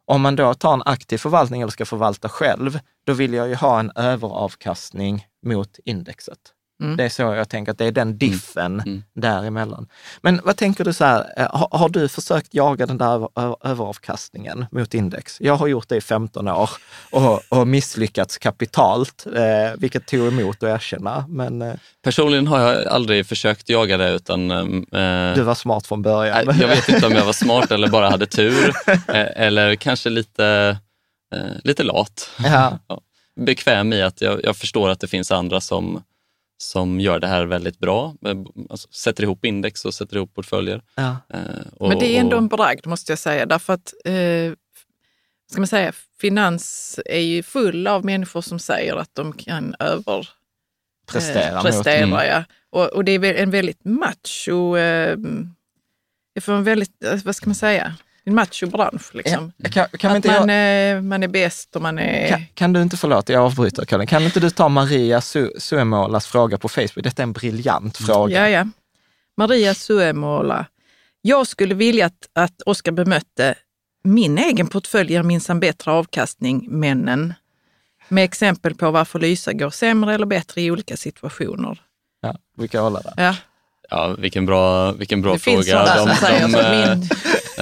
Om man då tar en aktiv förvaltning eller ska förvalta själv, då vill jag ju ha en överavkastning mot indexet. Mm. Det är så jag tänker att det är den diffen Mm. däremellan. Men vad tänker du så här, eh, har, har du försökt jaga den där över, överavkastningen mot index? Jag har gjort det i 15 år och, och misslyckats kapitalt, eh, vilket tog emot att erkänna. Men eh, Personligen har jag aldrig försökt jaga det utan eh, du var smart från början. Jag vet inte om jag var smart eller bara hade tur. eh, Eller kanske lite, eh, lite lat. Ja. Bekväm i att jag, jag förstår att det finns andra som, som gör det här väldigt bra. Eh, Alltså, sätter ihop index och sätter ihop portföljer. Ja. Eh, Och, Men det är ändå en bragd måste jag säga, därför att eh, ska man säga, finans är ju full av människor som säger att de kan över Prestera eh, prestera Mm. ja. och, och det är en väldigt macho, eh, får en väldigt, eh, vad ska man säga, en macho-bransch. Liksom. Ja. Kan, kan, Att inte man, göra, är, man är bäst och man är... kan, kan du inte, förlåt jag avbryter Karin, kan inte du ta Maria Su- Suomolas fråga på Facebook? Detta är en briljant fråga. Ja, ja. Maria Suomola. Jag skulle vilja att, att Oskar bemötte min egen portfölj ger minsann bättre avkastning, männen. Med exempel på varför Lysa går sämre eller bättre i olika situationer. Ja, vi kan hålla där. Ja, Ja, vilken bra, vilken bra det finns fråga. sådana som säger de, att eh, min...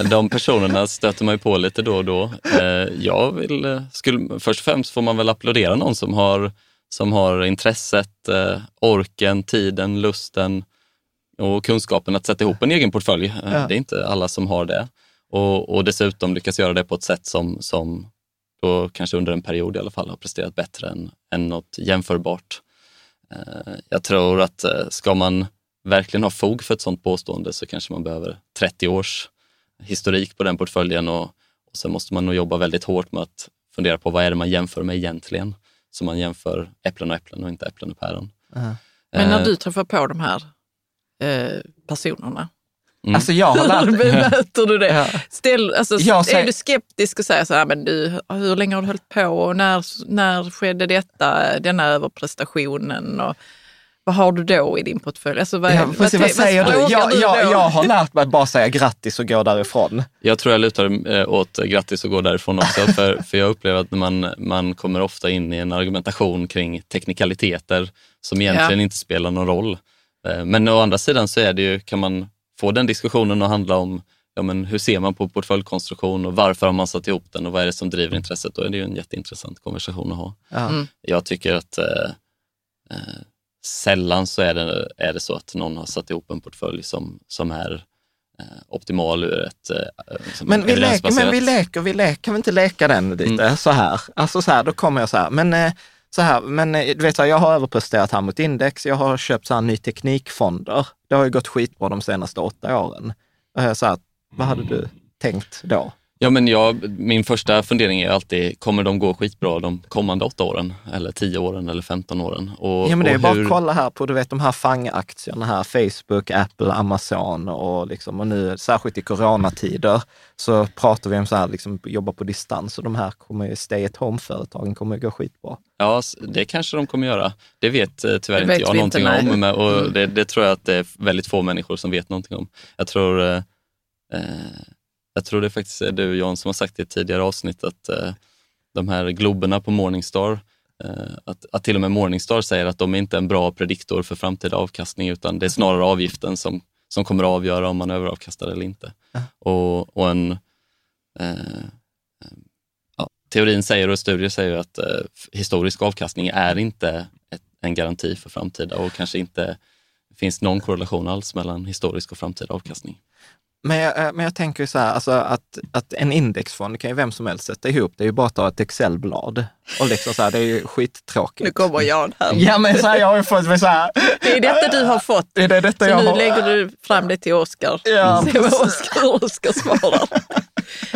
de personerna stöter man ju på lite då och då. Eh, Jag vill, eh, skulle, först och främst får man väl applådera någon som har, som har intresset, eh, orken, tiden, lusten och kunskapen att sätta ihop en egen portfölj. Det är inte alla som har det. Och, och dessutom lyckas göra det på ett sätt som, som då kanske under en period i alla fall har presterat bättre än, än något jämförbart. Jag tror att ska man verkligen ha fog för ett sådant påstående så kanske man behöver 30 års historik på den portföljen och, och sen måste man nog jobba väldigt hårt med att fundera på vad är det man jämför med egentligen. Så man jämför äpplen och äpplen och inte äpplen och päron. Ja. Men när du träffar på de här eh, personerna, mm. Alltså jag har hur lärt bemöter du det? Ja. Ställ, alltså, Jag säger- Är du skeptisk och säger så här, men du, hur länge har du hållit på och när, när skedde detta, denna överprestationen? Och vad har du då i din portfölj? Alltså, vad, Ja, precis, vad säger du? frågar Jag, du jag, jag har lärt mig att bara säga grattis och gå därifrån. Jag tror jag lutar eh, åt grattis och gå därifrån också, för, för jag upplever att man, man kommer ofta in i en argumentation kring teknikaliteter som egentligen inte spelar någon roll. Eh, Men å andra sidan så är det ju, kan man få den diskussionen att handla om ja, men hur ser man på portföljkonstruktion och varför har man satt ihop den och vad är det som driver intresset? Då är det ju en jätteintressant konversation att ha. Ja. Mm. Jag tycker att eh, eh, sällan så är det, är det så att någon har satt ihop en portfölj som, som är eh, optimal ur ett eh, Men vi, evidensbaserat- men vi leker, vi leker, kan vi inte leka den lite så här? Alltså så här, då kommer jag så här, men eh, så här, men du vet, så här, jag har överpresterat här mot index, jag har köpt så här ny teknikfonder. Det har ju gått skitbra de senaste åtta åren. Så här, vad hade du tänkt då? Ja, men jag, min första fundering är alltid, kommer de gå skitbra de kommande åtta åren? Eller tio åren eller 15 åren? Och, Ja, men det är bara hur- att kolla här på du vet, de här fangaktierna här, Facebook, Apple, Amazon och, liksom, och nu särskilt i coronatider så pratar vi om så här, liksom, jobba på distans och de här kommer ju, stay at home-företagen kommer gå skitbra. Ja, det kanske de kommer göra. Det vet eh, tyvärr Det inte vet jag inte, någonting nej. om. Men, och Mm. det, det tror jag att det är väldigt få människor som vet någonting om. Jag tror, eh, eh, jag tror det faktiskt är du Jan som har sagt i ett tidigare avsnitt att eh, de här globerna på Morningstar, eh, att, att till och med Morningstar säger att de är inte en bra prediktor för framtida avkastning utan det är snarare avgiften som, som kommer att avgöra om man överavkastar eller inte. Och, och en eh, ja, teorin säger och studier säger att eh, historisk avkastning är inte ett, en garanti för framtida och kanske inte finns någon korrelation alls mellan historisk och framtida avkastning. Men jag, eh, men jag tänker så här, alltså att, att en indexfond kan ju vem som helst sätta ihop. Det är ju bara att ta ett Excel-blad. Och liksom så här, det är ju skittråkigt. Nu kommer Jan här. Ja, men så här, jag har ju fått så här, Det är detta du har fått. det är det, detta Så jag nu har. lägger du fram det till Oskar. Ja, Se vad. Oskar, Oskar svarar.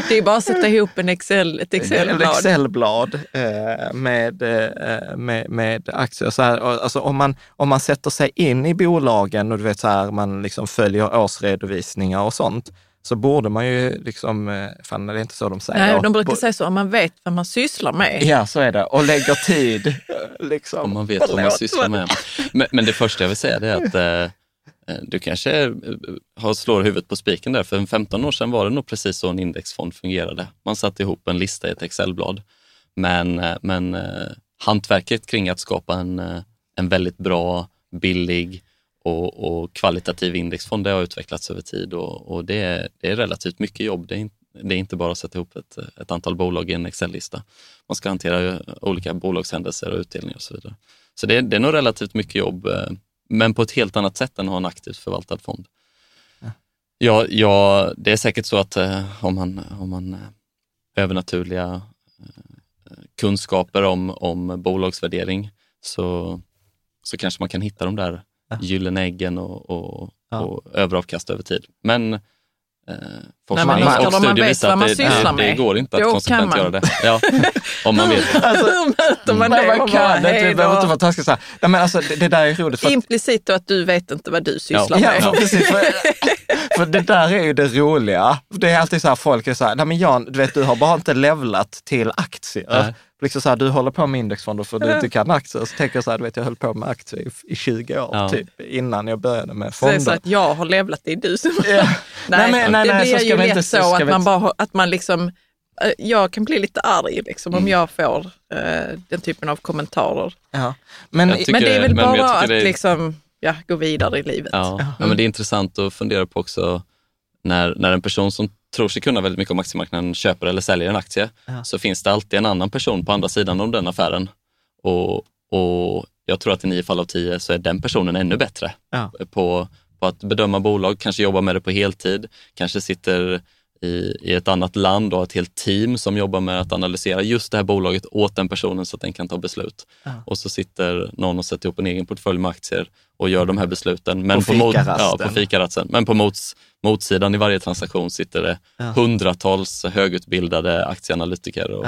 Det är bara att sätta ihop en Excel, ett Ett Excel-blad. Excel-blad eh, med, eh, med, med aktier. Så här, alltså, om, man, om man sätter sig in i bolagen och du vet, så här, man liksom följer årsredovisningar och sånt, så borde man ju liksom, eh, fan det är inte så de säger. Nej, de brukar säga så, om man vet vad man sysslar med. Ja, så är det. Och lägger tid. eh, Liksom. Om man vet vad man sysslar med. Men, men det första jag vill säga är att eh, Eh, du kanske eh, har slår huvudet på spiken där. För 15 år sedan var det nog precis så en indexfond fungerade. Man satte ihop en lista i ett Excelblad. Men, eh, men eh, hantverket kring att skapa en, en väldigt bra, billig och, och kvalitativ indexfond, det har utvecklats över tid och, och det, är, det är relativt mycket jobb. Det är, inte, det är inte bara att sätta ihop ett, ett antal bolag i en Excel-lista. Man ska hantera olika bolagshändelser och utdelningar och så vidare. Så det, är- det är nog relativt mycket jobb, eh, men på ett helt annat sätt än att ha en aktivt förvaltad fond. Ja, ja, det är säkert så att eh, om man, om man eh, övernaturliga eh, kunskaper om, om bolagsvärdering så, så kanske man kan hitta de där Ja. gyllene äggen och, och, Ja. och överavkasta över tid. Men eh, forskning men Oskar, och studier visar att det, det, det går inte att konsekvent göra det. Ja, om man vet. Alltså, Hur möter man Nej, det? man kan bara, inte, hej du behöver inte vara taskig så här. Nej, men alltså, det, det där är roligt. För att, Implicit då att du vet inte vad du sysslar Ja. Ja, med. för precis. För, för det där är ju det roliga. Det är alltid så här, folk är så här, nej men Jan, du vet, du har bara inte levlat till aktier. Nej. Liksom så här, du håller på med indexfonder för du inte kan aktier. Så tänker jag så här, du vet, jag höll på med aktier i, i 20 år, Ja. typ, innan jag började med Så det fonder. så att jag har levlat, det är du som... Ja. Nej, Nej, men- nej, det nej, blir så ju lätt inte- så ska att man bara har- att man liksom, eh, jag kan bli lite arg liksom, Mm. om jag får eh, den typen av kommentarer. Ja. Men, Men det är väl men jag bara att det är- liksom, ja, gå vidare i livet. Ja, ja, men det är intressant att fundera på också när, när en person som tror sig kunna väldigt mycket om aktiemarknaden köper eller säljer en aktie, Ja. så finns det alltid en annan person på andra sidan om den affären. Och, och jag tror att i nio fall av tio så är den personen ännu bättre Ja. på, på att bedöma bolag, kanske jobba med det på heltid, kanske sitter i, i ett annat land och har ett helt team som jobbar med att analysera just det här bolaget åt den personen så att den kan ta beslut. Ja. Och så sitter någon och sätter ihop en egen portfölj med aktier och gör de här besluten. Men På mot, fikarasten. ja, på fikarasten. Men på mots, motsidan i varje transaktion sitter det Ja. hundratals högutbildade aktieanalytiker och,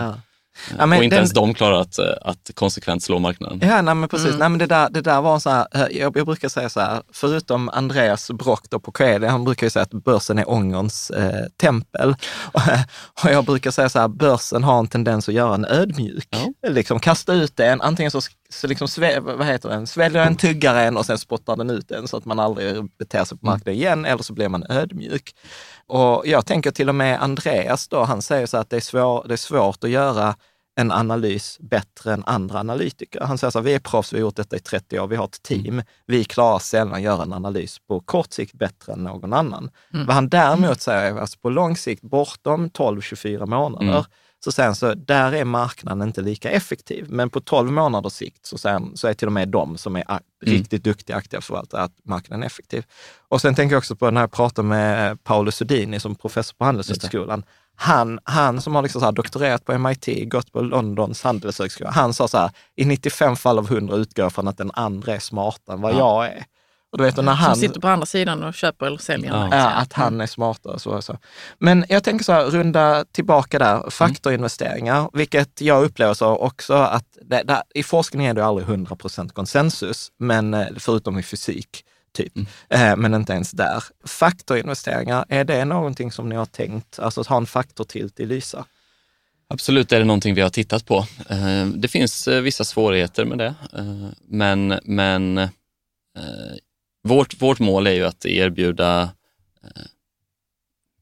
ja. Och inte den- ens de klarar att, eh, att konsekvent slå marknaden. Ja, nej, men precis. Mm. Nej, men det, där, det där var en så här, eh, jag, jag brukar säga så här, förutom Andreas Brock då på KD, han brukar ju säga att börsen är ångerns eh, tempel. Och jag brukar säga så här, börsen har en tendens att göra en ödmjuk. Ja. Liksom kasta ut den, antingen så, så liksom sve, vad heter den, sväljer en, tuggar en och sen spottar den ut den så att man aldrig beter sig på marknaden igen, eller så blir man ödmjuk. Och jag tänker till och med Andreas då, han säger så att det är, svår, det är svårt att göra en analys bättre än andra analytiker. Han säger så här, vi är proffs, vi har gjort detta i 30 år, vi har ett team. Vi klarar sällan att göra en analys på kort sikt bättre än någon annan. Vad han däremot säger är alltså på lång sikt, bortom 12-24 månader, Mm. så säger han så där är marknaden inte lika effektiv. Men på 12 månaders sikt så, han, så är till och med de som är a- riktigt duktiga aktiva förvaltare att marknaden är effektiv. Och sen tänker jag också på när jag pratar med Paolo Sudini som professor på Handelshögskolan. Han, han som har liksom så doktorerat på MIT, gått på Londons handelshögskola, han sa så här, i 95 fall av 100 utgår jag från att den andra är smartare än vad Ja. jag är. Och du vet, när han, Som sitter på andra sidan och köper eller säljer Ja. Ja, att han är smartare. Så, så. Men jag tänker så här, runda tillbaka där, faktorinvesteringar, vilket jag upplever så också att det, där, i forskning är det aldrig 100% konsensus, men eh, förutom i fysik. Typ. Eh, men inte ens där. Faktorinvesteringar, är det någonting som ni har tänkt, alltså att ha en faktortilt i Lysa? Absolut är det någonting vi har tittat på. Eh, Det finns eh, vissa svårigheter med det, men, men vårt, vårt mål är ju att erbjuda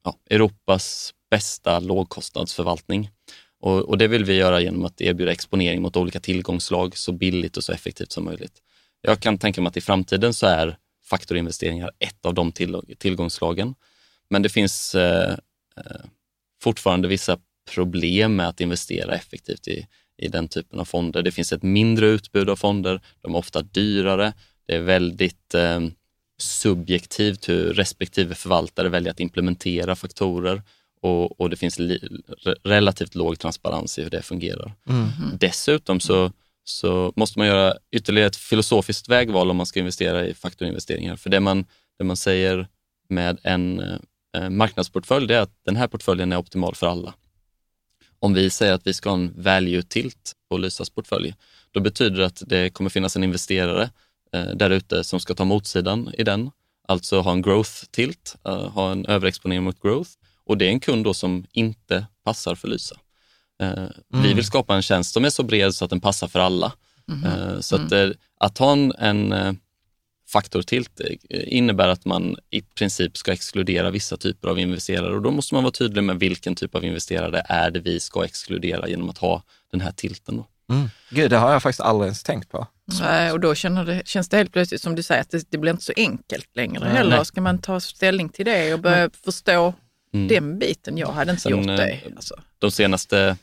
ja, Europas bästa lågkostnadsförvaltning. Och, och det vill vi göra genom att erbjuda exponering mot olika tillgångslag så billigt och så effektivt som möjligt. Jag kan tänka mig att i framtiden så är faktorinvesteringar ett av de till, tillgångslagen. Men det finns eh, eh, fortfarande vissa problem med att investera effektivt i, i den typen av fonder. Det finns ett mindre utbud av fonder, de är ofta dyrare, det är väldigt eh, subjektivt hur respektive förvaltare väljer att implementera faktorer och, och det finns li, re, relativt låg transparens i hur det fungerar. Dessutom så, så måste man göra ytterligare ett filosofiskt vägval om man ska investera i faktorinvesteringar. För det man, det man säger med en eh, marknadsportfölj det är att den här portföljen är optimal för alla. Om vi säger att vi ska ha en value tilt på Lysas portfölj, då betyder det att det kommer finnas en investerare eh, där ute som ska ta motsidan i den, alltså ha en growth tilt, eh, ha en överexponering mot growth. Och det är en kund då som inte passar för Lysa. Eh, Vi vill skapa en tjänst som är så bred så att den passar för alla. Eh, Så att, eh, att ha en, en faktor tilt innebär att man i princip ska exkludera vissa typer av investerare och då måste man vara tydlig med vilken typ av investerare är det vi ska exkludera genom att ha den här tilten. Då. Gud, det har jag faktiskt aldrig ens tänkt på. Nej, och då känner det, känns det helt plötsligt som du säger att det, det blir inte så enkelt längre Nej, heller. nej. Ska man ta ställning till det och börja förstå den biten? Jag hade inte Sen, gjort det. Alltså. De senaste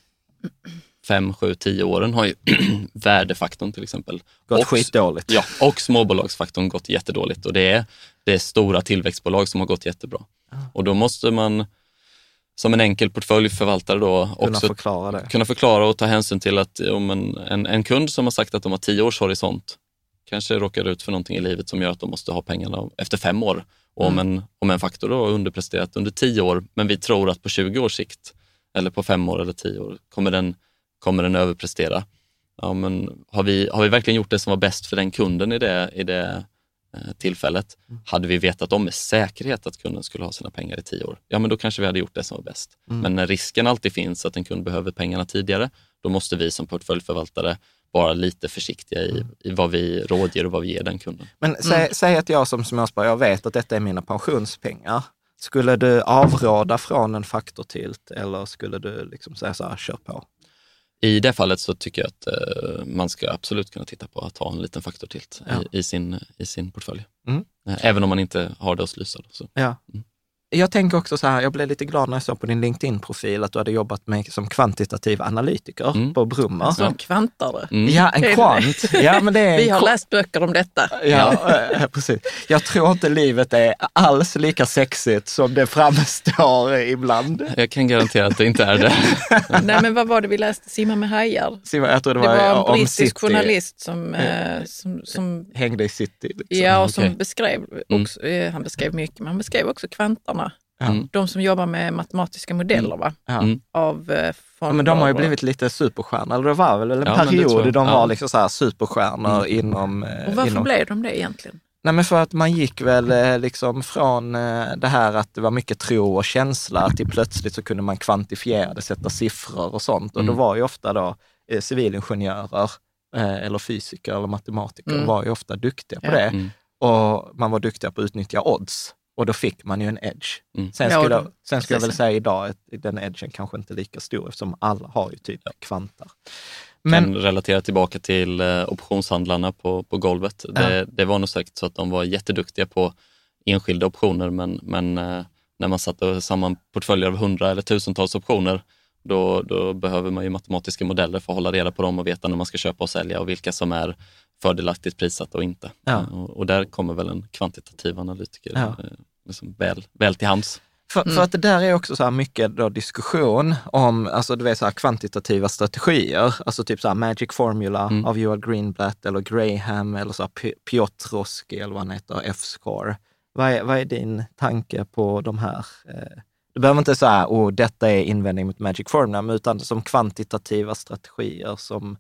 fem, sju, tio åren har ju värdefaktorn till exempel Gått och- skitdåligt. Ja, och småbolagsfaktorn gått jättedåligt och det är, det är stora tillväxtbolag som har gått jättebra. Och då måste man som en enkel portföljförvaltare då Kunna också förklara det. kunna förklara och ta hänsyn till att om en, en, en kund som har sagt att de har tio års horisont kanske råkar ut för någonting i livet som gör att de måste ha pengarna efter fem år. Och om, en, om en faktor då har underpresterat under tio år, men vi tror att på 20 års sikt eller på fem år eller tio år kommer den, kommer den överprestera. Ja, men har, vi, har vi verkligen gjort det som var bäst för den kunden i det, i det eh, tillfället? Hade vi vetat om med säkerhet att kunden skulle ha sina pengar i tio år, ja men då kanske vi hade gjort det som var bäst. Men när risken alltid finns att en kund behöver pengarna tidigare, då måste vi som portföljförvaltare vara lite försiktiga i, i vad vi rådger och vad vi ger den kunden. Men säg, säg att jag som småsparare, jag vet att detta är mina pensionspengar. Skulle du avråda från en faktortilt eller skulle du liksom säga så här, kör på? I det fallet så tycker jag att eh, man ska absolut kunna titta på att ha en liten faktor till Ja. i, i, sin, i sin portfölj. Mm. Eh, Även om man inte har det hos Lysa. Så. Ja. Jag tänker också så här, jag blev lite glad när jag såg på din LinkedIn-profil att du hade jobbat med, som kvantitativ analytiker Mm. på Brumma. Som kvantare. Mm. Ja, en kvant. Ja, men det är en Vi har läst böcker om detta. Ja, eh, precis. Jag tror inte livet är alls lika sexigt som det framstår ibland. Jag kan garantera att det inte är det. Nej, men vad var det vi läste? Simma med hajar. Simon, Jag tror det Det var, var en om brittisk City, journalist som, eh, som, som hängde i city. Liksom. Ja, och som okej. beskrev, också, eh, han beskrev mycket, men han beskrev också kvantarna. Ja. Mm. De som jobbar med matematiska modeller va? Ja. Mm. av eh, Ja, men de har ju blivit lite superstjärnor, eller det var väl en Ja, period de var Ja. liksom så här superstjärnor inom... eh, Och varför inom... blev de det egentligen? Nej men för att man gick väl eh, liksom från det här att det var mycket tro och känsla till plötsligt så kunde man kvantifiera det, sätta siffror och sånt. Och då Mm. var ju ofta då civilingenjörer eller fysiker eller matematiker Mm. var ju ofta duktiga på Ja. det. Mm. Och man var duktiga på att utnyttja odds. Och då fick man ju en edge. Mm. Sen Ja, skulle, jag, då- sen skulle jag väl säga idag att den edgen kanske inte är lika stor eftersom alla har ju typ kvantar. Men, kan relatera tillbaka till eh, optionshandlarna på, på golvet. Det, det var nog säkert så att de var jätteduktiga på enskilda optioner, men, men eh, när man satte samman portföljer av hundra eller tusentals optioner, då, då behöver man ju matematiska modeller för att hålla reda på dem och veta när man ska köpa och sälja och vilka som är fördelaktigt prissatta och inte. Ja. Och, och där kommer väl en kvantitativ analytiker Ja. eh, liksom väl, väl till hands. För, Mm. för att det där är också så här mycket då diskussion om, alltså du vet så här kvantitativa strategier, alltså typ så här Magic Formula Mm. av Joel Greenblatt eller Graham eller så här Pi- Piotrowski eller vad han heter, F-score. Vad är, vad är din tanke på de här? Eh, du behöver inte säga, oh, detta är invändning mot Magic Formula, utan som kvantitativa strategier som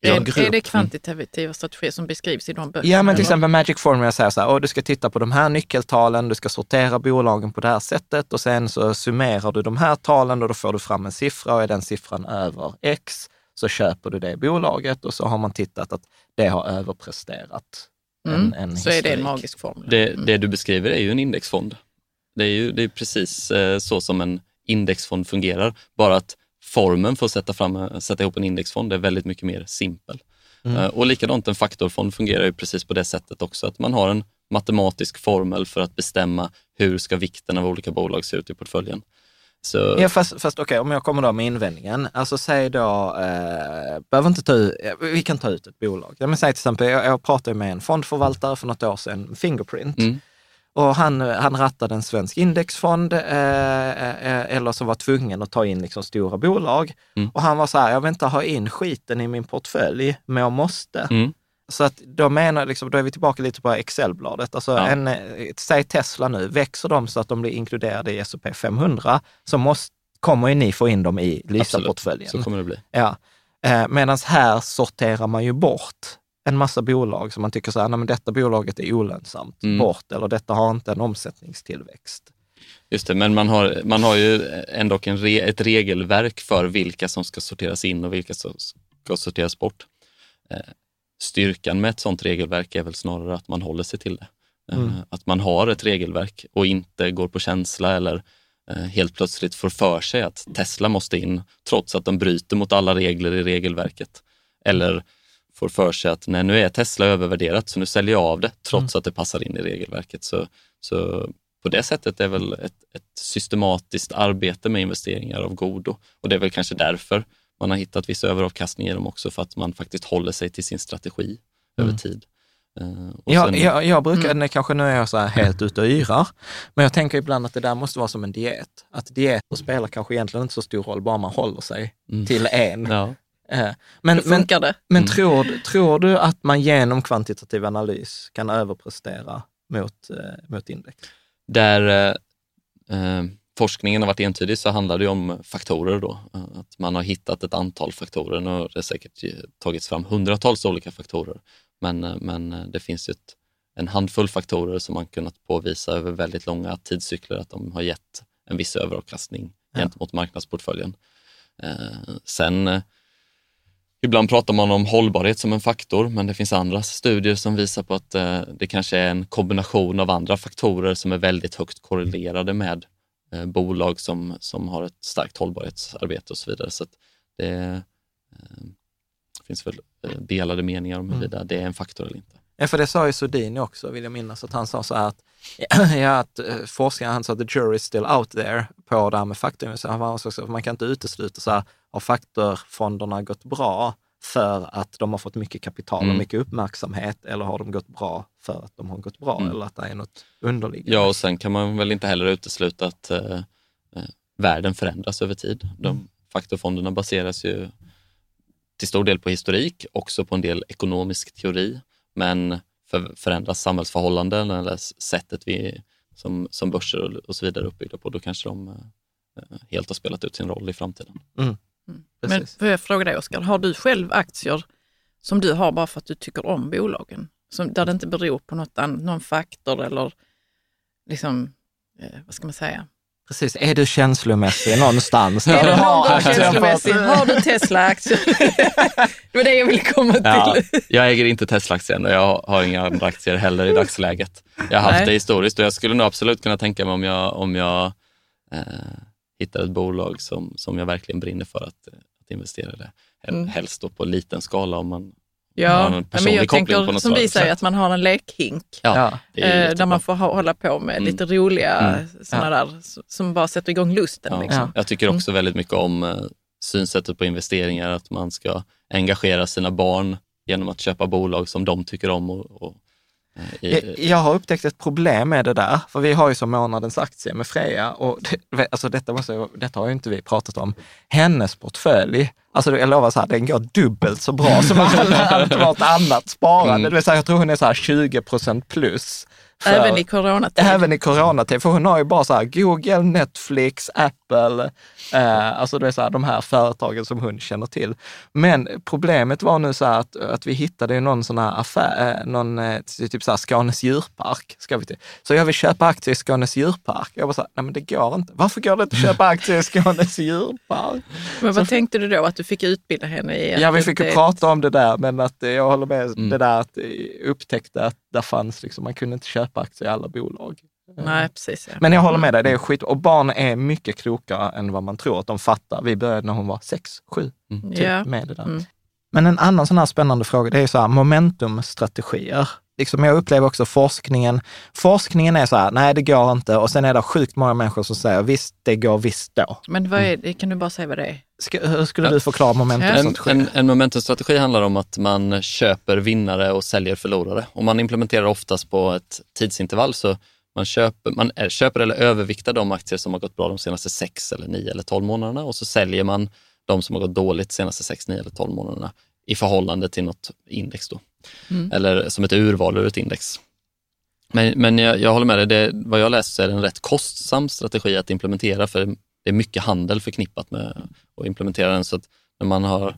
Är, grupp. är det kvantitativa strategier som beskrivs i de böckerna? Ja, men till eller? exempel Magic Formula säger så här, "Åh, du ska titta på de här nyckeltalen, du ska sortera bolagen på det här sättet och sen så summerar du de här talen och då får du fram en siffra och är den siffran över X så köper du det bolaget och så har man tittat att det har överpresterat. Mm. en- en så är det en historik. magisk formel. Det, Mm. det du beskriver är ju en indexfond. Det är ju det är precis eh, så som en indexfond fungerar. Bara att formen för att sätta, fram, sätta ihop en indexfond är väldigt mycket mer simpel. Mm. Eh, Och likadant en faktorfond fungerar ju precis på det sättet också. Att man har en matematisk formel för att bestämma hur ska vikten av olika bolag se ut i portföljen. Så, Ja, fast, fast okej, om jag kommer då med invändningen. Alltså säg då, eh, behöver inte ta ut, vi kan ta ut ett bolag. Ja, men säg till exempel, jag, jag pratade med en fondförvaltare för något år sedan, Fingerprint. Mm. Och han, han rattade en svensk indexfond eh, eh, eller så var tvungen att ta in liksom stora bolag. Mm. Och han var så här, jag vill inte ha in skiten i min portfölj, men jag måste. Mm. Så att då menar liksom, då är vi tillbaka lite på Excel-bladet. Alltså Ja. en, eh, säg Tesla nu, växer de så att de blir inkluderade i S&P 500 så måste, kommer ju ni få in dem i Lysa-portföljen. så kommer det bli. Ja. Eh, Medan här sorterar man ju bort en massa bolag som man tycker så här, nej men detta bolaget är olönsamt, Mm. bort, eller detta har inte en omsättningstillväxt. Just det, men man har, man har ju ändå en re, ett regelverk för vilka som ska sorteras in och vilka som ska sorteras bort. Eh, styrkan med ett sådant regelverk är väl snarare att man håller sig till det. Eh, Mm. Att man har ett regelverk och inte går på känsla eller eh, helt plötsligt får för sig att Tesla måste in trots att de bryter mot alla regler i regelverket. Eller får för sig att nej, nu är Tesla övervärderat så nu säljer jag av det trots att det passar in i regelverket. Så, så på det sättet är väl ett, ett systematiskt arbete med investeringar av godo. Och det är väl kanske därför man har hittat viss överavkastning i dem också, för att man faktiskt håller sig till sin strategi över tid. Och Jag, sen- jag, jag brukar, nej, kanske nu är jag så här helt ute och yrar, men jag tänker ibland att det där måste vara som en diet. Att dieter spelar kanske egentligen inte så stor roll, bara man håller sig Mm. till en. Ja. Eh, Men, men, det? men Mm. tror, tror du att man genom kvantitativ analys kan överprestera mot, eh, mot index? Där eh, eh, forskningen har varit entydig så handlar det om faktorer då. Att man har hittat ett antal faktorer. Nu har det säkert tagits fram hundratals olika faktorer. Men, men det finns ju ett, en handfull faktorer som man kunnat påvisa över väldigt långa tidscykler att de har gett en viss överavkastning Ja. gentemot marknadsportföljen. Eh, sen eh, Ibland pratar man om hållbarhet som en faktor, men det finns andra studier som visar på att eh, det kanske är en kombination av andra faktorer som är väldigt högt korrelerade med eh, bolag som, som har ett starkt hållbarhetsarbete och så vidare. Så att det eh, finns väl delade meningar om huruvida det är en faktor eller inte. Ja, för det sa ju Sodini också, vill jag minnas, att han sa så här att, ja, att eh, forskaren, han sa att the jury is still out there på det här med att man kan inte utesluta så här, har faktorfonderna gått bra för att de har fått mycket kapital och Mm. mycket uppmärksamhet eller har de gått bra för att de har gått bra Mm. eller att det är något underliggande? Ja, och sen kan man väl inte heller utesluta att eh, eh, världen förändras över tid. De faktorfonderna baseras ju till stor del på historik, också på en del ekonomisk teori. Men för, förändras samhällsförhållanden eller sättet vi som, som börser och, och så vidare är uppbyggda på, då kanske de eh, helt har spelat ut sin roll i framtiden. Men Precis. får jag fråga dig Oskar, har du själv aktier som du har bara för att du tycker om bolagen? Som, där det inte beror på något an, någon faktor eller liksom, eh, vad ska man säga? Precis. Är du känslomässig någonstans? Är du någon gång känslomässig? Har du Tesla-aktier? det var det jag ville komma till. Ja, jag äger inte Tesla-aktien och jag har inga andra aktier heller i dagsläget. Jag har haft Nej. det historiskt och jag skulle nog absolut kunna tänka mig om jag, om jag eh, hittar ett bolag som, som jag verkligen brinner för att, att investera i Mm. Helst då på liten skala om man Ja, ja, men jag tänker som vi säger, att man har en lekhink. Ja, Ja. Eh, där man får hålla på med Mm. lite roliga Mm. sådana där s- som bara sätter igång lusten. Ja. Liksom. Jag tycker Mm. också väldigt mycket om eh, synsättet på investeringar, att man ska engagera sina barn genom att köpa bolag som de tycker om och, och Jag, jag har upptäckt ett problem med det där, för vi har ju som månadens aktie med Freja och det, alltså detta, måste, detta har ju inte vi pratat om. Hennes portfölj, alltså jag lovar så här, den går dubbelt så bra som alla- allt vårt annat sparande. Mm. Det vill säga, jag tror hon är så här 20 procent plus. För- Även i coronatid. Även i coronatid, för hon har ju bara så Google, Netflix, Apple, eh, alltså det är så här, de här företagen som hon känner till. Men problemet var nu så här att, att vi hittade någon sån här affär, eh, någon eh, typ så här Skånes djurpark, ska vi till. Så jag vill köpa aktier i Skånes djurpark. Jag var så här, nej men det går inte. Varför går det inte att köpa aktier i Skånes djurpark? Men vad tänkte du då? Att du fick utbilda henne i? Ja, vi fick ju prata om det där, men att jag håller med, Mm. det där att upptäckte att där fanns liksom, man kunde inte köpa aktier i alla bolag. Nej, precis. Ja. Men jag håller med dig, det är skit. Och barn är mycket klokare än vad man tror att de fattar. Vi började när hon var sex, sju, typ Ja. med det där. Mm. Men en annan sån här spännande fråga, det är så här momentumstrategier. Liksom jag upplever också forskningen. Forskningen är så här, nej det går inte. Och sen är det sjukt många människor som säger, visst det går visst då. Men vad är det? Kan du bara säga vad det är? Ska, hur skulle du förklara En, momentumstrategi? en, en momentumstrategi handlar om att man köper vinnare och säljer förlorare. Och man implementerar oftast på ett tidsintervall. Så man köper, man är- köper eller överviktar de aktier som har gått bra de senaste 6 eller 9 eller 12 månaderna och så säljer man de som har gått dåligt de senaste 6, 9 eller 12 månaderna i förhållande till något index. Då. Eller som ett urval ur ett index. Men, men jag, jag håller med dig, det, vad jag läst så är det en rätt kostsam strategi att implementera för det är mycket handel förknippat med att implementera den. Så att när man har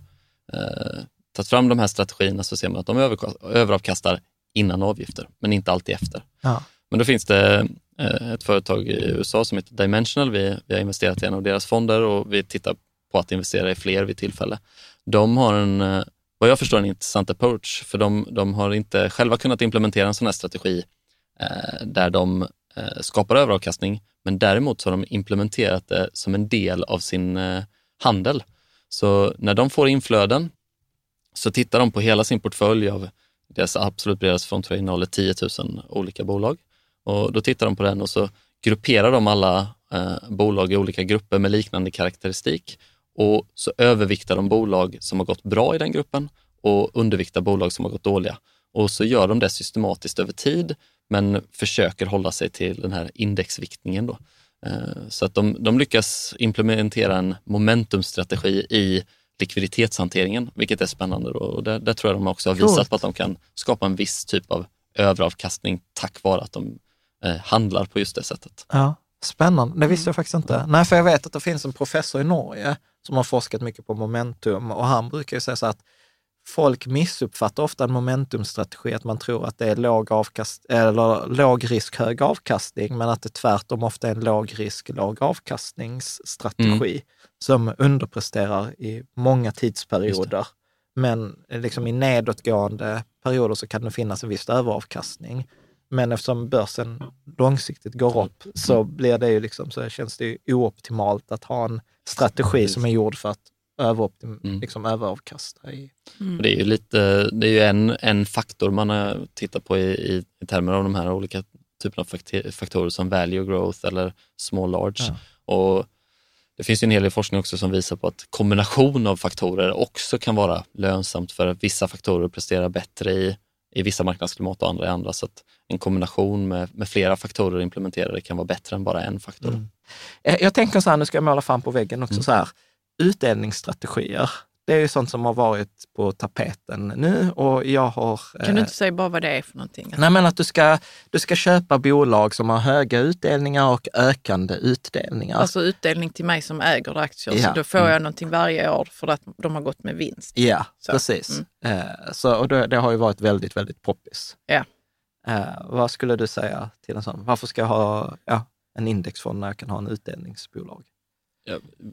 eh, tagit fram de här strategierna så ser man att de överka- överavkastar innan avgifter, men inte alltid efter. Ja. Men då finns det eh, ett företag i USA som heter Dimensional. Vi, vi har investerat i en av deras fonder och vi tittar på att investera i fler vid tillfälle. De har en, eh, vad jag förstår, en intressant approach, för de, de har inte själva kunnat implementera en sån här strategi eh, där de eh, skapar överavkastning, men däremot så har de implementerat det som en del av sin eh, handel. Så när de får inflöden så tittar de på hela sin portfölj av deras absolut bredaste fond tror jag innehåller 10 000 olika bolag. Och då tittar de på den och så grupperar de alla eh, bolag i olika grupper med liknande karaktäristik och så överviktar de bolag som har gått bra i den gruppen och underviktar bolag som har gått dåliga. Och så gör de det systematiskt över tid men försöker hålla sig till den här indexviktningen. Då. Eh, Så att de, de lyckas implementera en momentumstrategi i likviditetshanteringen, vilket är spännande. Då. Och där, där tror jag de också har visat på att de kan skapa en viss typ av överavkastning tack vare att de eh, handlar på just det sättet. Ja, spännande. Det visste jag faktiskt inte. Nej, för jag vet att det finns en professor i Norge som har forskat mycket på momentum och han brukar ju säga så att folk missuppfattar ofta en momentumstrategi, att man tror att det är låg, avkast, eller låg risk, hög avkastning, men att det tvärtom ofta är en låg risk, låg avkastningsstrategi som underpresterar i många tidsperioder. Men liksom i nedåtgående perioder så kan det finnas en viss överavkastning. Men eftersom börsen långsiktigt går upp så blir det ju liksom, så känns det ju ooptimalt att ha en strategi som är gjord för att överoptim, Mm. liksom överavkasta. I. Och det är ju, lite, det är ju en, en faktor man har tittat på i, i, i termer av de här olika typerna av faktorer som value growth eller small large. Och det finns ju en hel del forskning också som visar på att kombination av faktorer också kan vara lönsamt för att vissa faktorer presterar bättre i, i vissa marknadsklimat och andra i andra. Så att en kombination med, med flera faktorer implementerade kan vara bättre än bara en faktor. Mm. Eh, Jag tänker så här, nu ska jag måla fram på väggen också, så här, utdelningsstrategier. Det är ju sånt som har varit på tapeten nu och jag har... Kan du eh, inte säga bara vad det är för någonting? Nej, men att du ska, du ska köpa bolag som har höga utdelningar och ökande utdelningar. Alltså utdelning till mig som äger aktier, Ja. så då får jag någonting varje år för att de har gått med vinst. Ja, Så. precis. Eh, så, och det, det har ju varit väldigt, väldigt poppis. Ja. Eh, vad skulle du säga till en sån? Varför ska jag ha ja, en indexfond när jag kan ha en utdelningsbolag?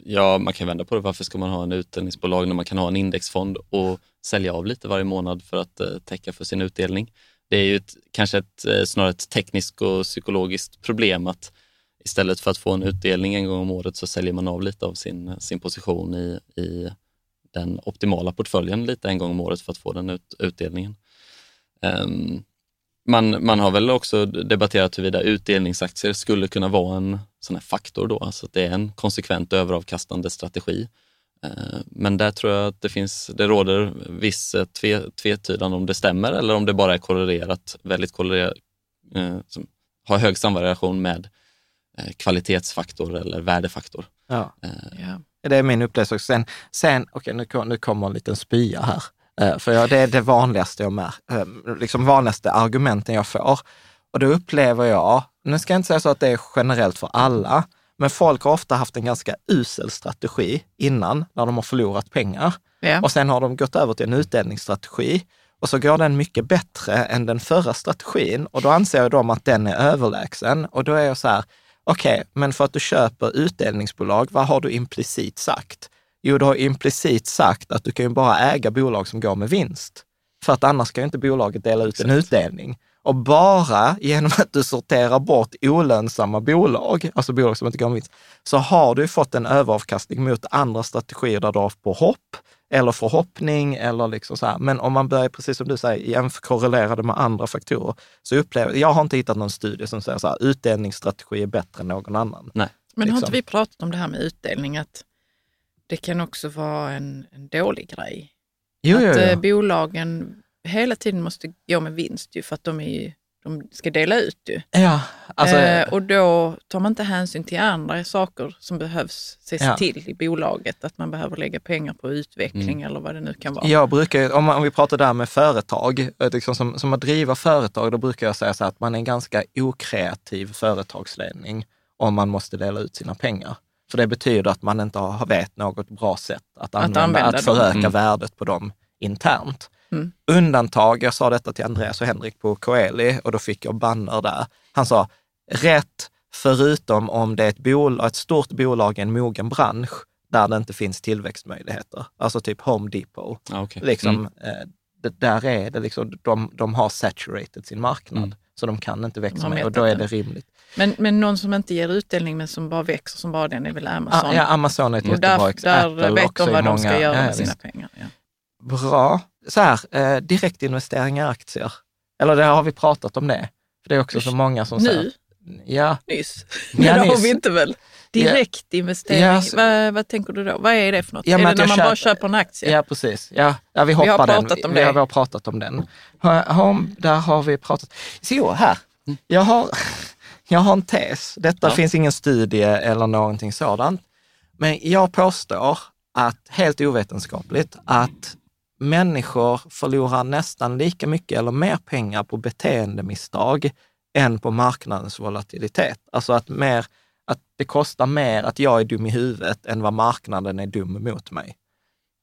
Ja, man kan vända på det. Varför ska man ha en utdelningsbolag när man kan ha en indexfond och sälja av lite varje månad för att eh, täcka för sin utdelning? Det är ju ett, kanske ett, eh, snarare ett tekniskt och psykologiskt problem att istället för att få en utdelning en gång om året så säljer man av lite av sin, sin position i, i den optimala portföljen lite en gång om året för att få den ut, utdelningen. Ehm, man, man har väl också debatterat huruvida utdelningsaktier skulle kunna vara en sån här faktor då, alltså att det är en konsekvent överavkastande strategi. Eh, Men där tror jag att det finns, det råder viss eh, tve, tvetydan om det stämmer eller om det bara är korrelerat, väldigt korrelerat, eh, som har hög samvariation med eh, kvalitetsfaktor eller värdefaktor. Ja. Eh, Ja. Det är min upplevelse. Sen, sen okej, nu, kom- nu kommer en liten spya här. Eh, för jag, det är det vanligaste jag märker, liksom vanligaste argumenten jag får. Och då upplever jag, nu ska jag inte säga så att det är generellt för alla, men folk har ofta haft en ganska usel strategi innan, när de har förlorat pengar. Ja. Och sen har de gått över till en utdelningsstrategi och så går den mycket bättre än den förra strategin och då anser dem att den är överlägsen. Och då är jag så här, okej, men för att du köper utdelningsbolag, vad har du implicit sagt? Jo, du har implicit sagt att du kan ju bara äga bolag som går med vinst. För att annars kan ju inte bolaget dela ut en utdelning. Och bara genom att du sorterar bort olönsamma bolag, alltså bolag som inte går med vinst, så har du ju fått en överavkastning mot andra strategier där du har på hopp eller förhoppning eller liksom så här. Men om man börjar, precis som du säger, korrelera det med andra faktorer, så upplever jag har inte hittat någon studie som säger så här, utdelningsstrategi är bättre än någon annan. nej. Men har liksom. inte vi pratat om det här med utdelning, att det kan också vara en, en dålig grej? Jo, att jo, eh, jo. bolagen hela tiden måste gå med vinst ju för att de, är de ska dela ut ju. Ja, alltså, eh, och då tar man inte hänsyn till andra saker som behövs ses Ja. till i bolaget. Att man behöver lägga pengar på utveckling eller vad det nu kan vara. Jag brukar, om, man- om vi pratar där med företag, eh, liksom som, som att driva företag, då brukar jag säga så här att man är en ganska okreativ företagsledning om man måste dela ut sina pengar. För det betyder att man inte har, vet något bra sätt att använda, att, använda dem. föröka Mm. värdet på dem internt. Mm. Undantag, jag sa detta till Andreas och Henrik på Coeli och då fick jag banner där. Han sa, rätt förutom om det är ett, bol- ett stort bolag i en mogen bransch där det inte finns tillväxtmöjligheter. Alltså typ Home Depot. Ja, okej. Liksom, Mm. eh, där är det liksom, de, de har saturated sin marknad, Mm. Så de kan inte De växa mer och då är det rimligt. Men, men någon som inte ger utdelning men som bara växer som bara den är väl Amazon. Ah, ja, Amazon är ett och jättebra där, exempel. där vet också de vad de många- ska göra ja, med sina visst. pengar. Ja. Bra. Så här, eh, direktinvesteringar i aktier. Eller det har vi pratat om det. För det är också så många som Nu? säger... Ja, Nyss. Ja, Men det har vi inte väl? Direktinvestering, Ja, så- vad, vad tänker du då? Vad är det för något? Ja, är det när man bara köper- köper en aktie? ja precis. Ja, ja, vi har hoppar den. pratat om vi, det. vi har pratat om den. Där har vi pratat. Så här. Jag har, jag har en tes. Detta Ja. finns ingen studie eller någonting sådant. Men jag påstår att, helt ovetenskapligt, att människor förlorar nästan lika mycket eller mer pengar på beteendemisstag än på marknadens volatilitet. Alltså att, mer, att det kostar mer att jag är dum i huvudet än vad marknaden är dum mot mig.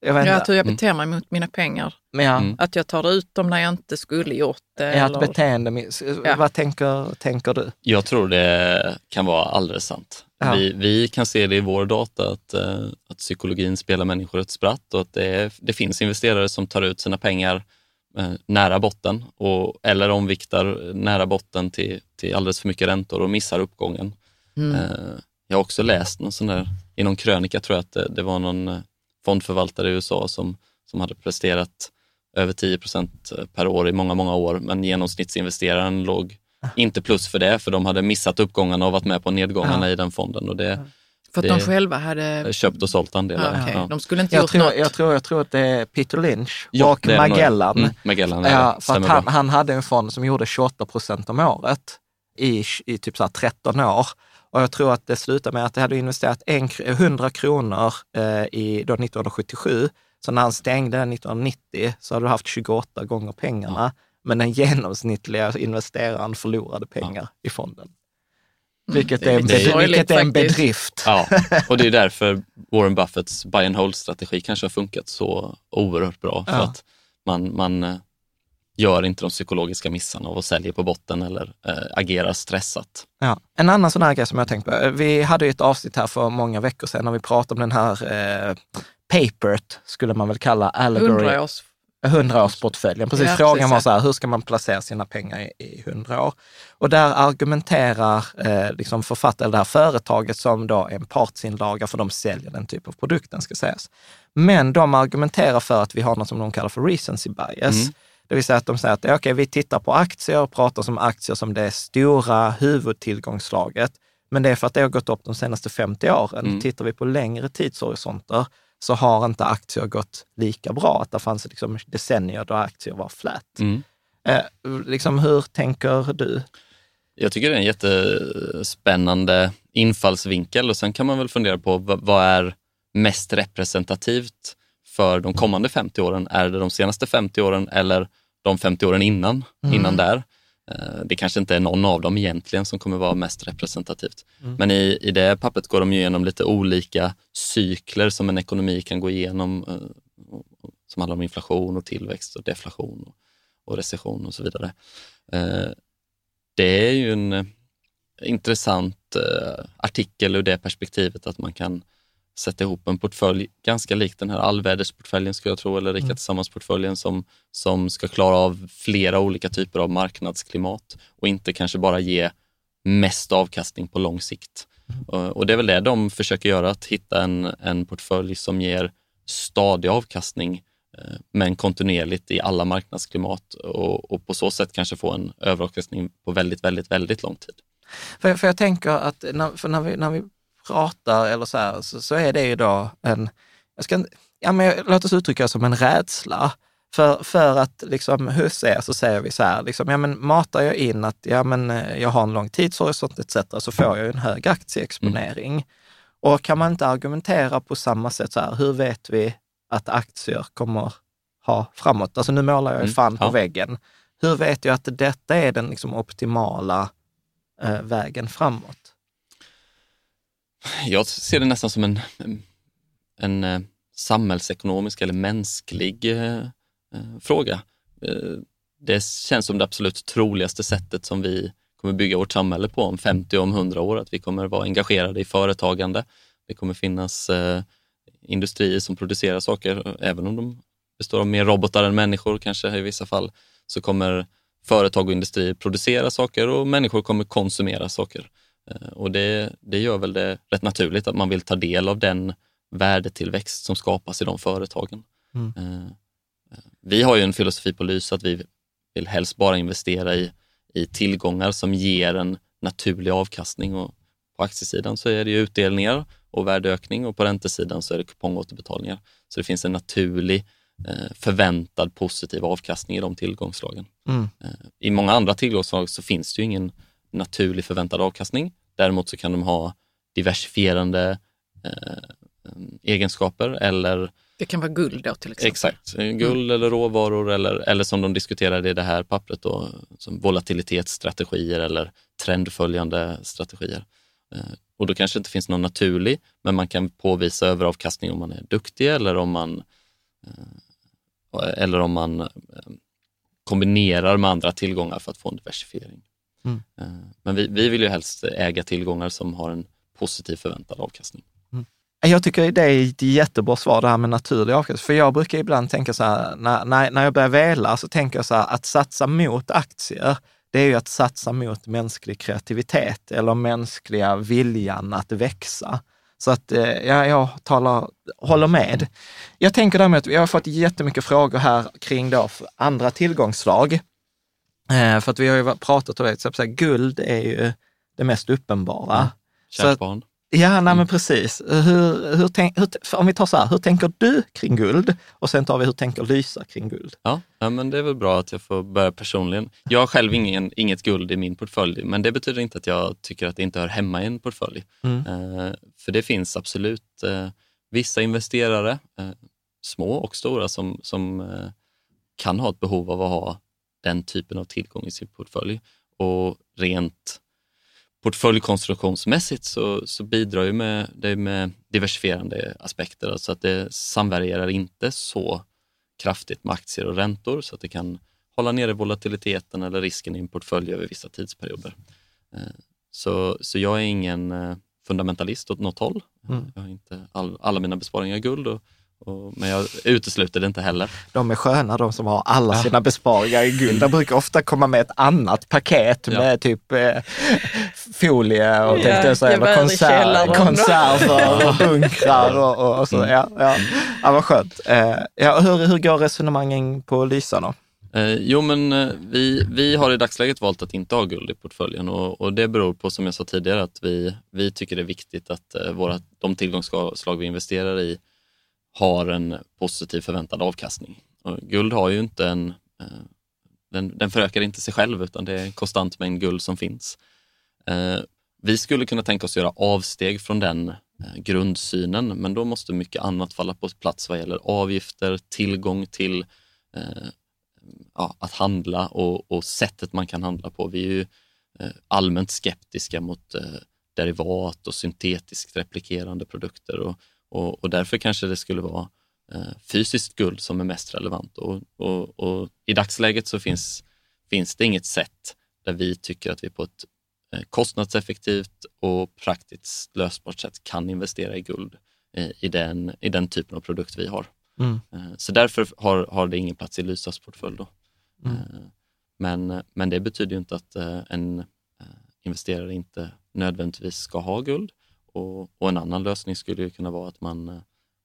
Jag vet Ja, att hur jag beter mig mot mina pengar. Men ja, Mm. Att jag tar ut dem när jag inte skulle gjort det. att eller- beteende, Ja. vad tänker, tänker du? Jag tror det kan vara alldeles sant. Ja. Vi, vi kan se det i vår data att, eh, att psykologin spelar människor ett spratt och att det, är, det finns investerare som tar ut sina pengar eh, nära botten och, eller omviktar nära botten till, till alldeles för mycket räntor och missar uppgången. Mm. Eh, jag har också läst någon sån där, i någon krönika tror jag att det, det var någon eh, fondförvaltare i USA som, som hade presterat över 10 procent per år i många, många år, men genomsnittsinvesteraren låg inte plus för det, för de hade missat uppgångarna och varit med på nedgångarna i den fonden och det För att det- de själva hade... köpt och sålt andelar. Ja, okej. Ja. De skulle inte Jag gjort tror, något. jag, tror, jag tror att det är Peter Lynch Ja, och. Magellan. Mm, Magellan, Ja, ja, för att han, han hade en fond som gjorde 28 procent om året i, i typ så här 13 år. Och jag tror att det slutade med att det hade investerat en, kr- 100 kronor eh, i då 1977. Så när han stängde 1990 så hade du haft 28 gånger pengarna. Men den genomsnittliga investeraren förlorade pengar i fonden. Vilket, Mm, det är är, en lite bedri- vilket är en bedrift. Ja, och det är därför Warren Buffetts buy and hold-strategi kanske har funkat så oerhört bra. För Ja. att man, man eh, gör inte de psykologiska missarna av att sälja på botten eller äh, agerar stressat. Ja. En annan sån här grej som jag tänkt på. Vi hade ju ett avsnitt här för många veckor sedan när vi pratade om den här eh, papert, skulle man väl kalla allegory. Hundraårs... 100-årsportföljen. Precis, Ja, frågan precis, var så här, hur ska man placera sina pengar i, i 100 år? Och där argumenterar eh, liksom författaren, det här företaget som då är en partsinlaga, för de säljer den typ av produkten ska sägas. Men de argumenterar för att vi har något som de kallar för recency bias. Mm. Det vill säga att de säger att okay, vi tittar på aktier och pratar som aktier som det stora huvudtillgångslaget. Men det är för att det har gått upp de senaste 50 åren. Mm. Tittar vi på längre tidshorisonter så har inte aktier gått lika bra. Att det fanns liksom decennier då aktier var flat. Mm. Eh, liksom, hur tänker du? Jag tycker det är en jättespännande infallsvinkel och sen kan man väl fundera på vad är mest representativt för de kommande 50 åren? Är det de senaste 50 åren eller de 50 åren innan, mm. innan där? Eh, det kanske inte är någon av dem egentligen som kommer vara mest representativt. Mm. Men i, i det pappret går de igenom lite olika cykler som en ekonomi kan gå igenom eh, som handlar om inflation och tillväxt och deflation och, och recession och så vidare. Eh, det är ju en intressant artikel ur det perspektivet att man kan sätta ihop en portfölj ganska lik den här allvädersportföljen skulle jag tro, eller Rika mm. Tillsammans-portföljen som, som ska klara av flera olika typer av marknadsklimat och inte kanske bara ge mest avkastning på lång sikt. Mm. Och det är väl det de försöker göra, att hitta en, en portfölj som ger stadig avkastning eh, men kontinuerligt i alla marknadsklimat och, och, på så sätt kanske få en överavkastning på väldigt, väldigt, väldigt lång tid. För, för jag tänker att när, för när, vi, när vi pratar eller så här, så, så är det ju då en, jag ska, ja, men låt oss uttrycka det som en rädsla. För, för att liksom, hos er så säger vi så här, liksom, ja, men matar jag in att ja, men, eh, jag har en lång tidshorisont etc. så får jag en hög aktieexponering. Mm. Och kan man inte argumentera på samma sätt så här, hur vet vi att aktier kommer ha framåt? Alltså nu målar jag ju mm. fan på ja. väggen. Hur vet jag att detta är den liksom, optimala eh, vägen framåt? Jag ser det nästan som en, en, en eh, samhällsekonomisk eller mänsklig eh, eh fråga. Eh, det känns som det absolut troligaste sättet som vi kommer bygga vårt samhälle på om 50 och om 100 år, att vi kommer vara engagerade i företagande. Det kommer finnas eh, industrier som producerar saker, även om de består av mer robotar än människor kanske i vissa fall, så kommer företag och industrier producera saker och människor kommer konsumera saker. Eh, och det, det gör väl det rätt naturligt att man vill ta del av den värdetillväxt som skapas i de företagen. Mm. Eh, eh, vi har ju en filosofi på Lyse att vi vill helst bara investera i, i tillgångar som ger en naturlig avkastning. Och på aktiesidan så är det utdelningar och värdeökning och på räntesidan så är det kupongåterbetalningar. Så det finns en naturlig förväntad positiv avkastning i de tillgångsslagen. Mm. I många andra tillgångsslag så finns det ju ingen naturlig förväntad avkastning. Däremot så kan de ha diversifierande eh, egenskaper eller det kan vara guld då till exempel? Exakt, guld mm. eller råvaror eller, eller som de diskuterade i det här pappret då, som volatilitetsstrategier eller trendföljande strategier. Eh, och då kanske det inte finns någon naturlig, men man kan påvisa överavkastning om man är duktig eller om man, eh, eller om man eh, kombinerar med andra tillgångar för att få en diversifiering. Mm. Eh, men vi, vi vill ju helst äga tillgångar som har en positiv förväntad avkastning. Mm. Jag tycker det är ett jättebra svar det här med naturlig avkastning. För jag brukar ibland tänka så här, när, när, när jag börjar vela så tänker jag så här, att satsa mot aktier, det är ju att satsa mot mänsklig kreativitet eller mänskliga viljan att växa. Så att eh, ja, jag talar, håller med. Jag tänker därmed att vi har fått jättemycket frågor här kring då andra tillgångsslag. Eh, för att vi har ju pratat om det, så att guld är ju det mest uppenbara. Mm. Kärt barn. Ja, nej, mm. men precis. Hur, hur tänk, hur, om vi tar så här, hur tänker du kring guld? Och sen tar vi hur tänker Lysa kring guld? Ja, ja, men det är väl bra att jag får börja personligen. Jag har själv ingen, inget guld i min portfölj, men det betyder inte att jag tycker att det inte hör hemma i en portfölj. Mm. Eh, för det finns absolut eh, vissa investerare, eh, små och stora, som, som eh, kan ha ett behov av att ha den typen av tillgång i sin portfölj. Och rent portföljkonstruktionsmässigt så, så bidrar ju med, det med diversifierande aspekter, alltså att det samvarierar inte så kraftigt med aktier och räntor så att det kan hålla nere volatiliteten eller risken i en portfölj över vissa tidsperioder. Eh, så, så jag är ingen eh, fundamentalist åt något håll. Mm. Jag har inte all, alla mina besparingar i guld och och, men jag utesluter det inte heller. De är sköna de som har alla sina besparingar i guld. De brukar ofta komma med ett annat paket ja. med typ eh, folie och ja, jag säga, eller konser konserver och bunkrar och, och, och så. Mm. Ja, ja. ja, vad skönt. Eh, ja, hur, hur går resonemangen på Lysa då? Eh, jo, men eh, vi, vi har i dagsläget valt att inte ha guld i portföljen och, och det beror på, som jag sa tidigare, att vi, vi tycker det är viktigt att eh, våra, de tillgångsslag vi investerar i har en positiv förväntad avkastning. Och guld har ju inte en, eh, den, den förökar inte sig själv utan det är en konstant mängd guld som finns. Eh, vi skulle kunna tänka oss göra avsteg från den eh, grundsynen, men då måste mycket annat falla på plats vad gäller avgifter, tillgång till ja, att handla och, och, sättet man kan handla på. Vi är ju allmänt skeptiska mot derivat och syntetiskt replikerande produkter och, och, och därför kanske det skulle vara eh, fysiskt guld som är mest relevant. Och, och, och, I dagsläget så finns, finns det inget sätt där vi tycker att vi på ett eh, kostnadseffektivt och praktiskt lösbart sätt kan investera i guld eh, i, den, i den typen av produkt vi har. Mm. Eh, så därför har, har det ingen plats i Lysas portfölj. Då. Mm. Men, men det betyder inte att en investerare inte nödvändigtvis ska ha guld. Och, och en annan lösning skulle kunna vara att man,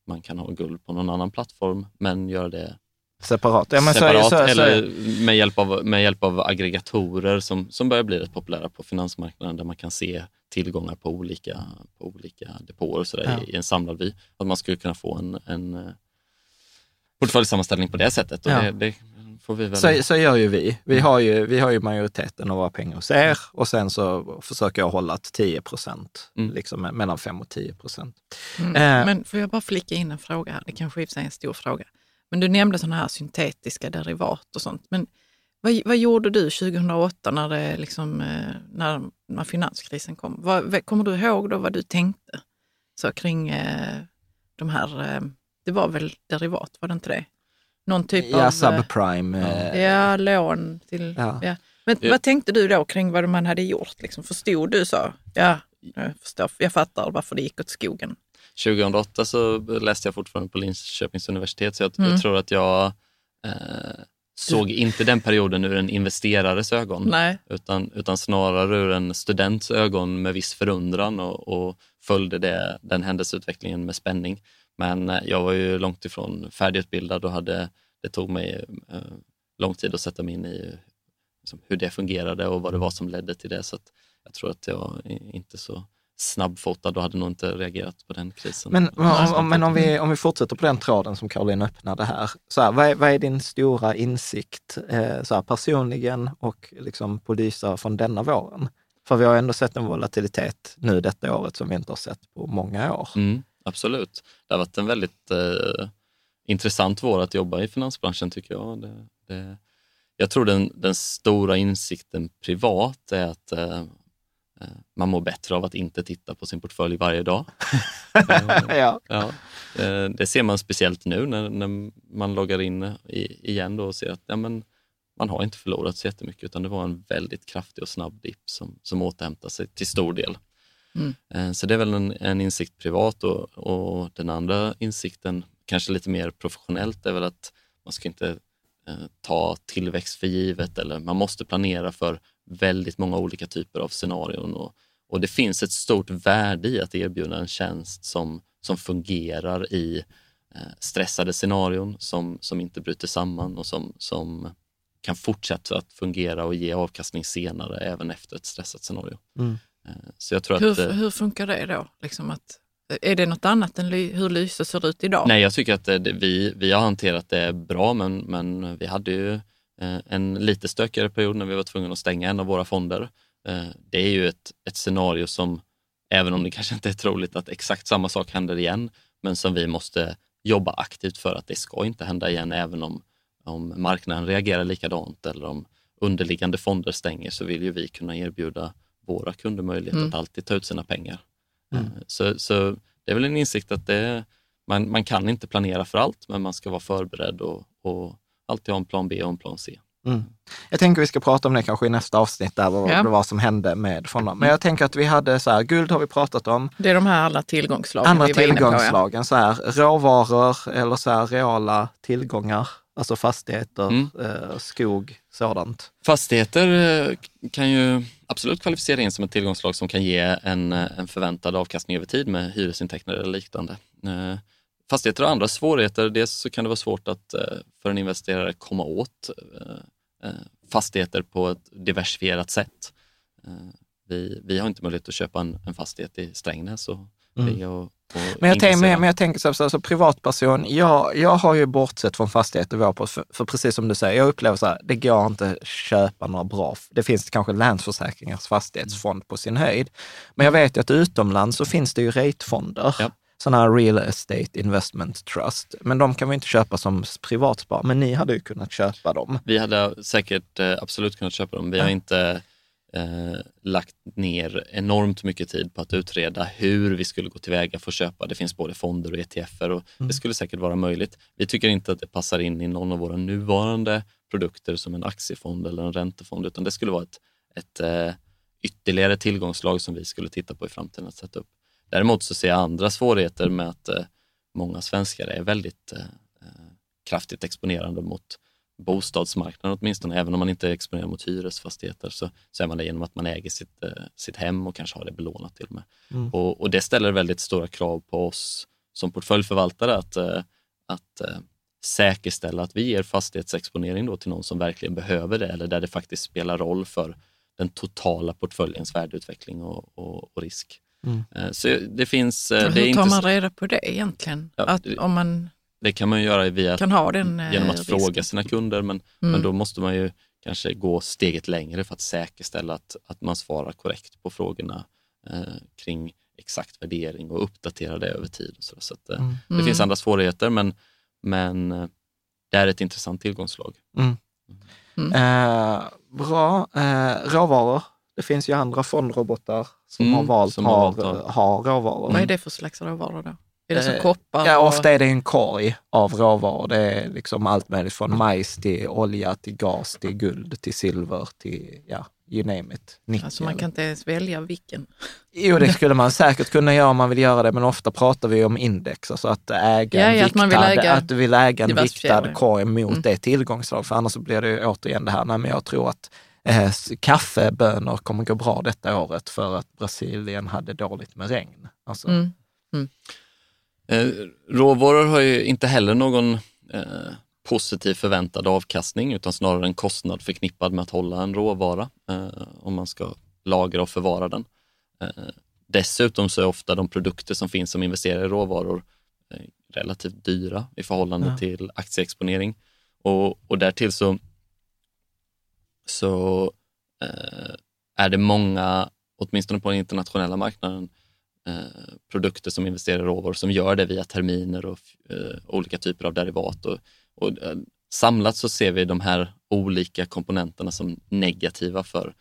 man kan ha guld på någon annan plattform, men göra det Separat, ja, separat så, så, eller med hjälp, av, med hjälp av aggregatorer som, som börjar bli rätt populära på finansmarknaden där man kan se tillgångar på olika, på olika depåer och så ja. i, i, en samlad vy. Att man skulle kunna få en, en eh, portföljsammanställning på det sättet. Och ja. det, det, får vi väl... Så, så gör ju vi. Vi har ju, vi har ju majoriteten av våra pengar hos er och sen så försöker jag hålla till 10 procent, mm. liksom mellan 5 och 10 procent. Mm. Eh, Men får jag bara flika in en fråga här? Det kanske i och för sig är en stor fråga. Men du nämnde sådana här syntetiska derivat och sånt. Men vad, vad gjorde du 2008 när, det liksom, eh, när, när finanskrisen kom? Vad, kommer du ihåg då vad du tänkte så kring eh, de här, eh, det var väl derivat, var det inte det? Någon typ ja, av... subprime. Eh, ja, lån till... Ja. ja. Men ja. vad tänkte du då kring vad man hade gjort? Liksom, förstod du så? Ja, jag, förstår, jag fattar varför det gick åt skogen. 2008 så läste jag fortfarande på Linköpings universitet, så jag, mm. jag tror att jag eh, såg inte den perioden ur en investerares ögon, Nej. Utan, utan snarare ur en students ögon med viss förundran och, och följde det, den händelseutvecklingen med spänning. Men eh, jag var ju långt ifrån färdigutbildad och hade, det tog mig eh, lång tid att sätta mig in i liksom, hur det fungerade och vad det var som ledde till det. Så jag tror att jag inte så snabbfotad och hade nog inte reagerat på den krisen. Men, om, men om, vi, om vi fortsätter på den tråden som Caroline öppnade här. Så här, vad, är, vad är din stora insikt eh, så här, personligen och liksom på Lysa från denna våren? För vi har ändå sett en volatilitet nu detta året som vi inte har sett på många år. Mm absolut. Det har varit en väldigt eh, intressant vår att jobba i finansbranschen tycker jag. Det, det, jag tror den, den stora insikten privat är att eh, eh man mår bättre av att inte titta på sin portfölj varje dag. ja. ja. Eh, det ser man speciellt nu när, när man loggar in i, igen och ser att ja, men, man har inte förlorat så jättemycket utan det var en väldigt kraftig och snabb dipp som, som återhämtade sig till stor del. Mm. Eh, så det är väl en, en insikt privat och, och, den andra insikten, kanske lite mer professionellt, är väl att man ska inte eh, ta tillväxt för givet eller man måste planera för väldigt många olika typer av scenarion. Och, och det finns ett stort värde i att erbjuda en tjänst som, som fungerar i eh, stressade scenarion, som, som inte bryter samman och som, som kan fortsätta att fungera och ge avkastning senare även efter ett stressat scenario. Mm. Eh, så jag tror hur, att, eh, hur funkar det då? Liksom att, är det något annat än hur Lyse ser ut idag? Nej, jag tycker att det, vi, vi har hanterat det bra, men, men vi hade ju eh, en lite stökigare period när vi var tvungna att stänga en av våra fonder. Det är ju ett, ett scenario som, även om det kanske inte är troligt att exakt samma sak händer igen, men som vi måste jobba aktivt för att det ska inte hända igen, även om, om marknaden reagerar likadant eller om underliggande fonder stänger så vill ju vi kunna erbjuda våra kunder möjlighet mm. att alltid ta ut sina pengar. Mm. Eh, så, så det är väl en insikt att det, man, man kan inte planera för allt, men man ska vara förberedd och, och alltid ha en plan B och en plan C. Mm. Jag tänker vi ska prata om det kanske i nästa avsnitt, där vad ja. var som hände med fonderna. Men jag tänker att vi hade så här, guld har vi pratat om. Det är de här alla tillgångslagen Andra tillgångslagen, på, ja. så här, råvaror eller så här, reala tillgångar. Alltså fastigheter, mm. eh, skog, sådant. Fastigheter eh, kan ju absolut kvalificera in som ett tillgångslag som kan ge en, eh, en förväntad avkastning över tid med hyresintäkter eller liknande. Eh, fastigheter har andra svårigheter. Dels så kan det vara svårt att för en investerare komma åt fastigheter på ett diversifierat sätt. Vi, vi har inte möjlighet att köpa en, en fastighet i Strängnäs och det och, och Men jag, tänker, inkassera. men, men jag tänker så här, så, så privatperson, jag, jag har ju bortsett från fastigheter, vår på, för, för precis som du säger, jag upplever så här, det går inte att köpa några bra, det finns kanske Länsförsäkringars fastighetsfond på sin höjd. Men jag vet ju att utomlands så finns det ju ratefonder. Ja. Sådana här real estate investment trust. Men de kan vi inte köpa som privatspar. Men ni hade ju kunnat köpa dem. Vi hade säkert eh, absolut kunnat köpa dem. Vi har inte eh, lagt ner enormt mycket tid på att utreda hur vi skulle gå tillväga för att köpa. Det finns både fonder och ETFer och Mm. det skulle säkert vara möjligt. Vi tycker inte att det passar in i någon av våra nuvarande produkter som en aktiefond eller en räntefond, utan det skulle vara ett, ett eh, ytterligare tillgångslag som vi skulle titta på i framtiden att sätta upp. Däremot så ser jag andra svårigheter med att eh, många svenskar är väldigt eh, eh, kraftigt exponerande mot bostadsmarknaden åtminstone. Även om man inte är exponerad mot hyresfastigheter så, så är man det genom att man äger sitt, eh, sitt hem och kanske har det belånat till och med. Mm. Och, och det ställer väldigt stora krav på oss som portföljförvaltare att, eh, att eh, säkerställa att vi ger fastighetsexponering då till någon som verkligen behöver det eller där det faktiskt spelar roll för den totala portföljens värdeutveckling och, och, och risk. Mm. Så det finns... eh, Det, är Hur tar inte, man reda på det egentligen? Ja, att, om man det kan man göra via kan ha den eh, genom att risken? fråga sina kunder, men, Mm. men då måste man ju kanske gå steget längre för att säkerställa att, att man svarar korrekt på frågorna eh, kring exakt värdering och uppdatera det över tid. Och så så att, eh, Mm. Det finns Mm. andra svårigheter, men, men eh, det är ett intressant tillgångslag. Mm. Eh, bra. Eh, råvaror. Det finns ju andra fondrobotar som Mm, har valt som att har ha, valt att- ha råvaror. Vad är det för slags råvaror då? Är det som Eh, koppar? Ja, och- ofta är det en korg av råvaror. Det är liksom allt möjligt från majs till olja, till gas, till guld, till silver, till ja, you name it. Nickel. Alltså man kan inte ens välja vilken. Jo, det skulle man säkert kunna göra om man vill göra det, men ofta pratar vi om index, alltså att äga Ja, en ja, att viktad, man vill äga att du vill äga en viktad korg mot Mm. det tillgångslag, för annars så blir det ju återigen det här, nej men jag tror att eh, kaffebönor kommer gå bra detta året för att Brasilien hade dåligt med regn. Alltså, Mm. Eh, råvaror har ju inte heller någon eh, positiv förväntad avkastning utan snarare en kostnad förknippad med att hålla en råvara eh, om man ska lagra och förvara den. Eh, dessutom så är ofta de produkter som finns som investerar i råvaror eh, relativt dyra i förhållande Ja. till aktieexponering. Och, och därtill så, så eh, är det många, åtminstone på den internationella marknaden, eh, produkter som investerar i råvaror som gör det via terminer och eh, olika typer av derivat. Och, och, eh, samlat så ser vi de här olika komponenterna som negativa för,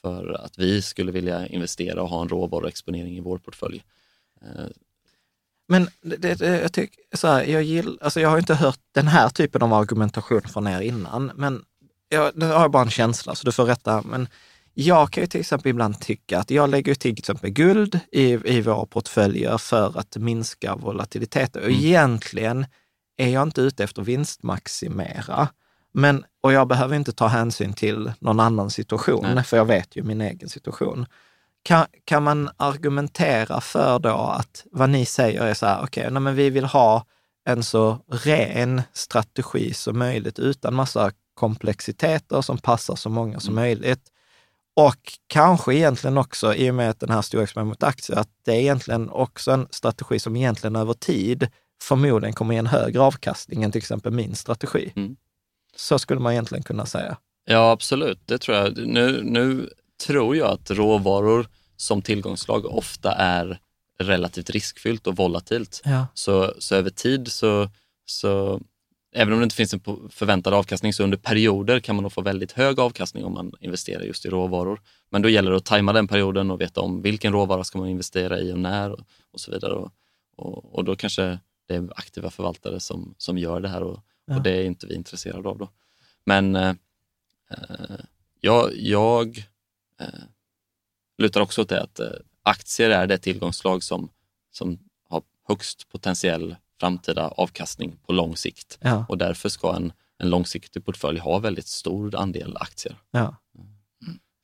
för att vi skulle vilja investera och ha en råvaruexponering i vår portfölj. Eh, Men det, det, det- jag, tycker, så här, jag, gill, alltså jag har inte hört den här typen av argumentation från er innan, men jag, nu har jag bara en känsla, så du får rätta. Men jag kan ju till exempel ibland tycka att jag lägger till exempel guld i, i våra portföljer för att minska volatilitet. Och Mm. egentligen är jag inte ute efter vinstmaximera. Men, och jag behöver inte ta hänsyn till någon annan situation, Nej. för jag vet ju min egen situation. Kan, kan man argumentera för då att vad ni säger är så här, okej, nej, men vi vill ha en så ren strategi som möjligt utan massa komplexiteter som passar så många som Mm. möjligt. Och kanske egentligen också, i och med att den här stora exponeringen mot aktier, att det är egentligen också en strategi som egentligen över tid förmodligen kommer ge en högre avkastning än till exempel min strategi. Mm. Så skulle man egentligen kunna säga. Ja, absolut. Det tror jag. Nu, nu tror jag att råvaror som tillgångslag ofta är relativt riskfyllt och volatilt. Ja. Så, så över tid så, så, även om det inte finns en förväntad avkastning, så under perioder kan man nog få väldigt hög avkastning om man investerar just i råvaror. Men då gäller det att tajma den perioden och veta om vilken råvara ska man investera i och när och, och så vidare. Och, och, och då kanske det är aktiva förvaltare som, som gör det här och, Ja. och det är inte vi intresserade av. Då. Men eh, eh, jag, jag eh, lutar också åt det att eh, aktier är det tillgångslag som, som har högst potentiell framtida avkastning på lång sikt. Ja, Och därför ska en, en långsiktig portfölj ha väldigt stor andel aktier. ja.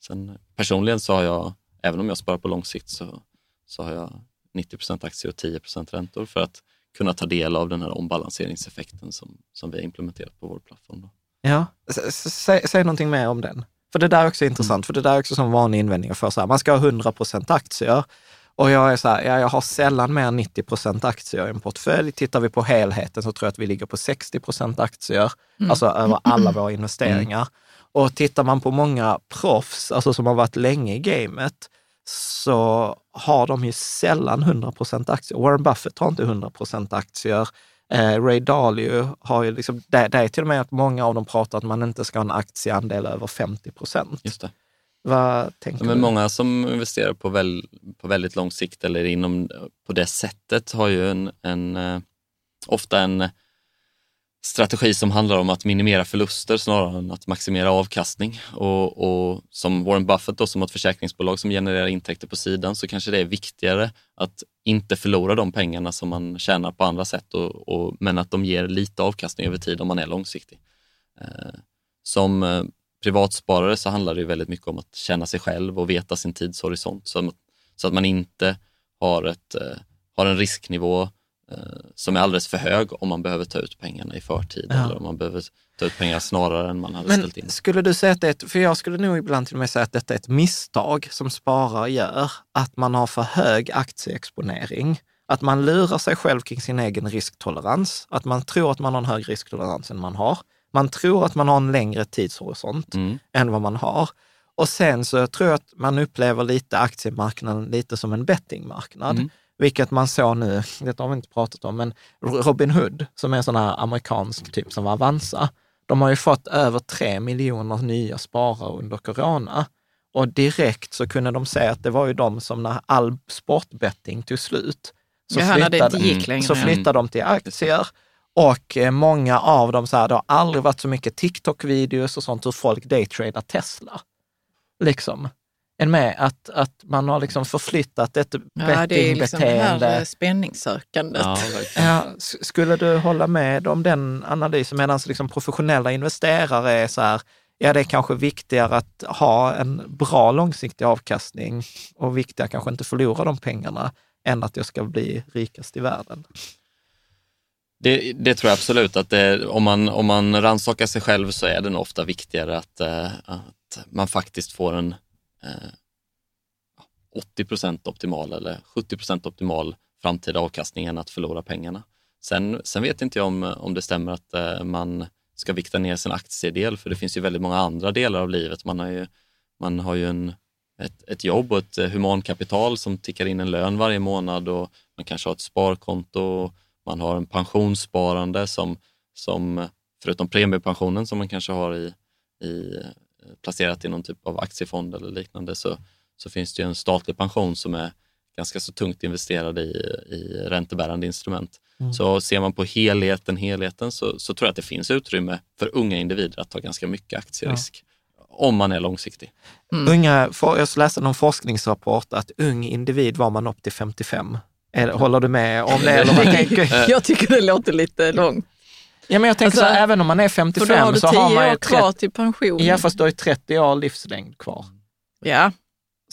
Sen, eh, personligen så har jag, även om jag sparar på lång sikt, så, så har jag 90% aktier och 10% räntor för att kunna ta del av den här ombalanseringseffekten som, som vi har implementerat på vår plattform. Då. Ja, säg, säg någonting mer om den. För det där är också intressant, för det där är också som vanlig invändning att få så här, man ska ha 100% aktier. Och jag är så här, ja, jag har sällan mer än 90 procent aktier i en portfölj. Tittar vi på helheten så tror jag att vi ligger på 60 procent aktier, Mm. alltså över alla våra investeringar. Och tittar man på många proffs, alltså som har varit länge i gamet, så har de ju sällan 100 procent aktier. Warren Buffett har inte 100 procent aktier. Eh, Ray Dalio har ju liksom, det, det är till och med att många av dem pratar att man inte ska ha en aktieandel över 50 procent. Vad tänker Men du? många som investerar på, väl, på väldigt lång sikt eller inom, på det sättet har ju en, en, eh, ofta en strategi som handlar om att minimera förluster snarare än att maximera avkastning. Och, och som Warren Buffett då, som har ett försäkringsbolag som genererar intäkter på sidan så kanske det är viktigare att inte förlora de pengarna som man tjänar på andra sätt, och, och, men att de ger lite avkastning över tid om man är långsiktig. Eh, som eh, privatsparare så handlar det väldigt mycket om att känna sig själv och veta sin tidshorisont så att, så att man inte har, ett, eh, har en risknivå eh, som är alldeles för hög om man behöver ta ut pengarna i förtid Ja. eller om man behöver ta ut pengar snarare än man hade Men ställt in. skulle du säga att det är ett, för jag skulle nog ibland till och med säga att detta är ett misstag som sparare gör, att man har för hög aktieexponering. Att man lurar sig själv kring sin egen risktolerans. Att man tror att man har en hög risktolerans än man har. Man tror att man har en längre tidshorisont Mm. än vad man har. Och sen så tror jag att man upplever lite aktiemarknaden lite som en bettingmarknad. Mm. Vilket man såg nu, det har vi inte pratat om, men Robin Hood, som är en sån här amerikansk typ som Avanza, de har ju fått över tre miljoner nya sparare under corona. Och direkt så kunde de se att det var ju de som när all sportbetting tog slut, så, Jaha, när det flyttade, gick längre. så flyttade de till aktier. Och eh, många av dem, så här, det har aldrig varit så mycket TikTok-videos och sånt hur folk daytradar Tesla. Liksom. Än med att, att man har liksom förflyttat ett Ja, det är liksom det bettingbeteende. här eh, spänningssökandet. Ja. Ja, skulle du hålla med om den analysen medan liksom professionella investerare är så här, ja det är kanske viktigare att ha en bra långsiktig avkastning och viktigare kanske inte förlora de pengarna än att jag ska bli rikast i världen. Det, det tror jag absolut att det, om, man, om man rannsakar sig själv så är det nog ofta viktigare att, eh, att man faktiskt får en eh, 80 optimal eller 70 optimal framtida avkastning än att förlora pengarna. Sen, sen vet inte jag om, om det stämmer att eh, man ska vikta ner sin aktiedel, för det finns ju väldigt många andra delar av livet. Man har ju, man har ju en, ett, ett jobb och ett eh, humankapital som tickar in en lön varje månad och man kanske har ett sparkonto man har en pensionssparande som, som förutom premiepensionen som man kanske har i, i, eh, placerat i någon typ av aktiefond eller liknande så, så finns det ju en statlig pension som är ganska så tungt investerad i, i räntebärande instrument. Så ser man på helheten, helheten så, så tror jag att det finns utrymme för unga individer att ta ganska mycket aktierisk om man är långsiktig. Unga, for, jag läste någon forskningsrapport att ung individ var man upp till 55. Är, håller du med om det? Eller vad tänker? Jag tycker det låter lite långt. Ja, men jag tänker så Alltså, här, även om man är För då 55 har du så har man ju år kvar 30, till pension. ja, fast du har ju 30 år livslängd kvar. Ja,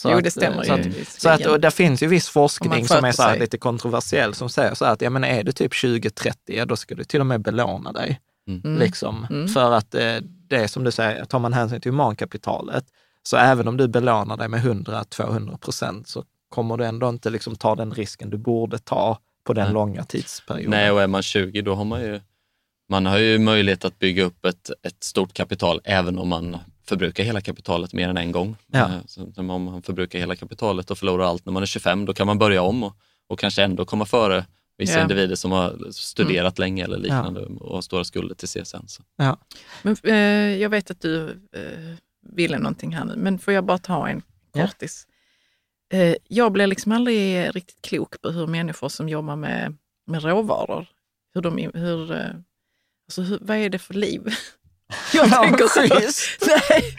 Så jo att, det stämmer så ju. att. Så att, och det finns ju viss forskning som är så här lite kontroversiell som säger så här att ja, men är du typ 20-30, ja, då ska du till och med belåna dig. Mm. Liksom. Mm. För att eh, det som du säger, tar man hänsyn till humankapitalet, så även om du belånar dig med 100-200 procent så kommer du ändå inte liksom ta den risken du borde ta på den Nej. långa tidsperioden. Nej, och är man 20 då har man ju, man har ju möjlighet att bygga upp ett, ett stort kapital även om man förbrukar hela kapitalet mer än en gång. Ja. Eh, Så om man förbrukar hela kapitalet och förlorar allt när man är 25, då kan man börja om och, och kanske ändå komma före vissa Ja. individer som har studerat länge eller liknande och har stora skulder till CSN. Så. Men, eh, jag vet att du eh, ville någonting här nu, men får jag bara ta en Ja. kortis? Eh, jag blir liksom aldrig riktigt klok på hur människor som jobbar med, med råvaror, hur de, hur, eh, alltså hur, vad är det för liv? Jag tänker så. Nej,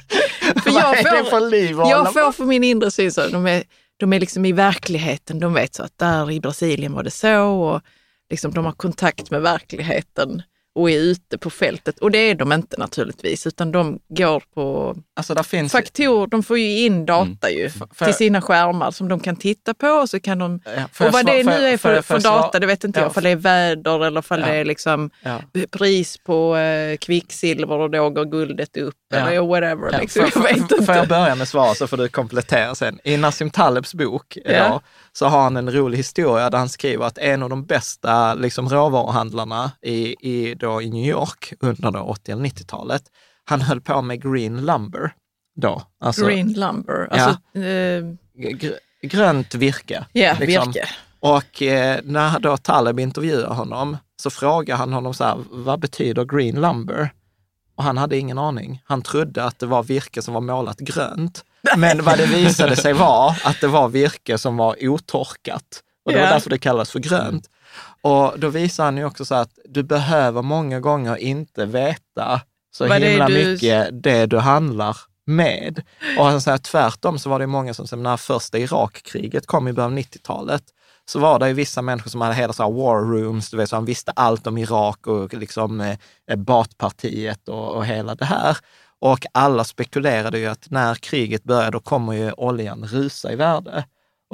för jag får, jag får för min inre syn så, de är, de är liksom i verkligheten, de vet så att där i Brasilien var det så och liksom de har kontakt med verkligheten. Och är ute på fältet. Och det är de inte naturligtvis, utan de går på Alltså finns... faktorer. De får ju in data ju För- till sina skärmar som de kan titta på och så kan de... Ja, Och vad det nu är för, för svara- data, det vet inte Ja, jag. För det är väder eller för Ja. det är liksom Ja. pris på eh, kvicksilver och då går guldet upp eller whatever. Liksom. får, jag vet får, får jag inte. börja med svar så får du komplettera sen. I Nassim Talebs bok idag, så har han en rolig historia där han skriver att en av de bästa liksom, råvaruhandlarna i, i, då, i New York under då 80 eller 90-talet, han höll på med green lumber då. Alltså, Green lumber, alltså eh, gr- grönt virke. ja, liksom. virke. Och eh, när då Taleb intervjuar honom så frågar han honom så här, vad betyder green lumber? Och han hade ingen aning. Han trodde att det var virke som var målat grönt. Men vad det visade sig var att det var virke som var otorkat. Och det var Ja. därför det kallas för grönt. Och då visar han ju också så att du behöver många gånger inte veta så Vad himla du- mycket det du handlar med. Och han säger tvärtom så var det många som, som när första Irakkriget kom i början av 90-talet, så var det ju vissa människor som hade hela så här war rooms, du vet, så han visste allt om Irak och liksom eh, Baathpartiet och, och hela det här. Och alla spekulerade ju att när kriget börjar, då kommer ju oljan rusa i värde.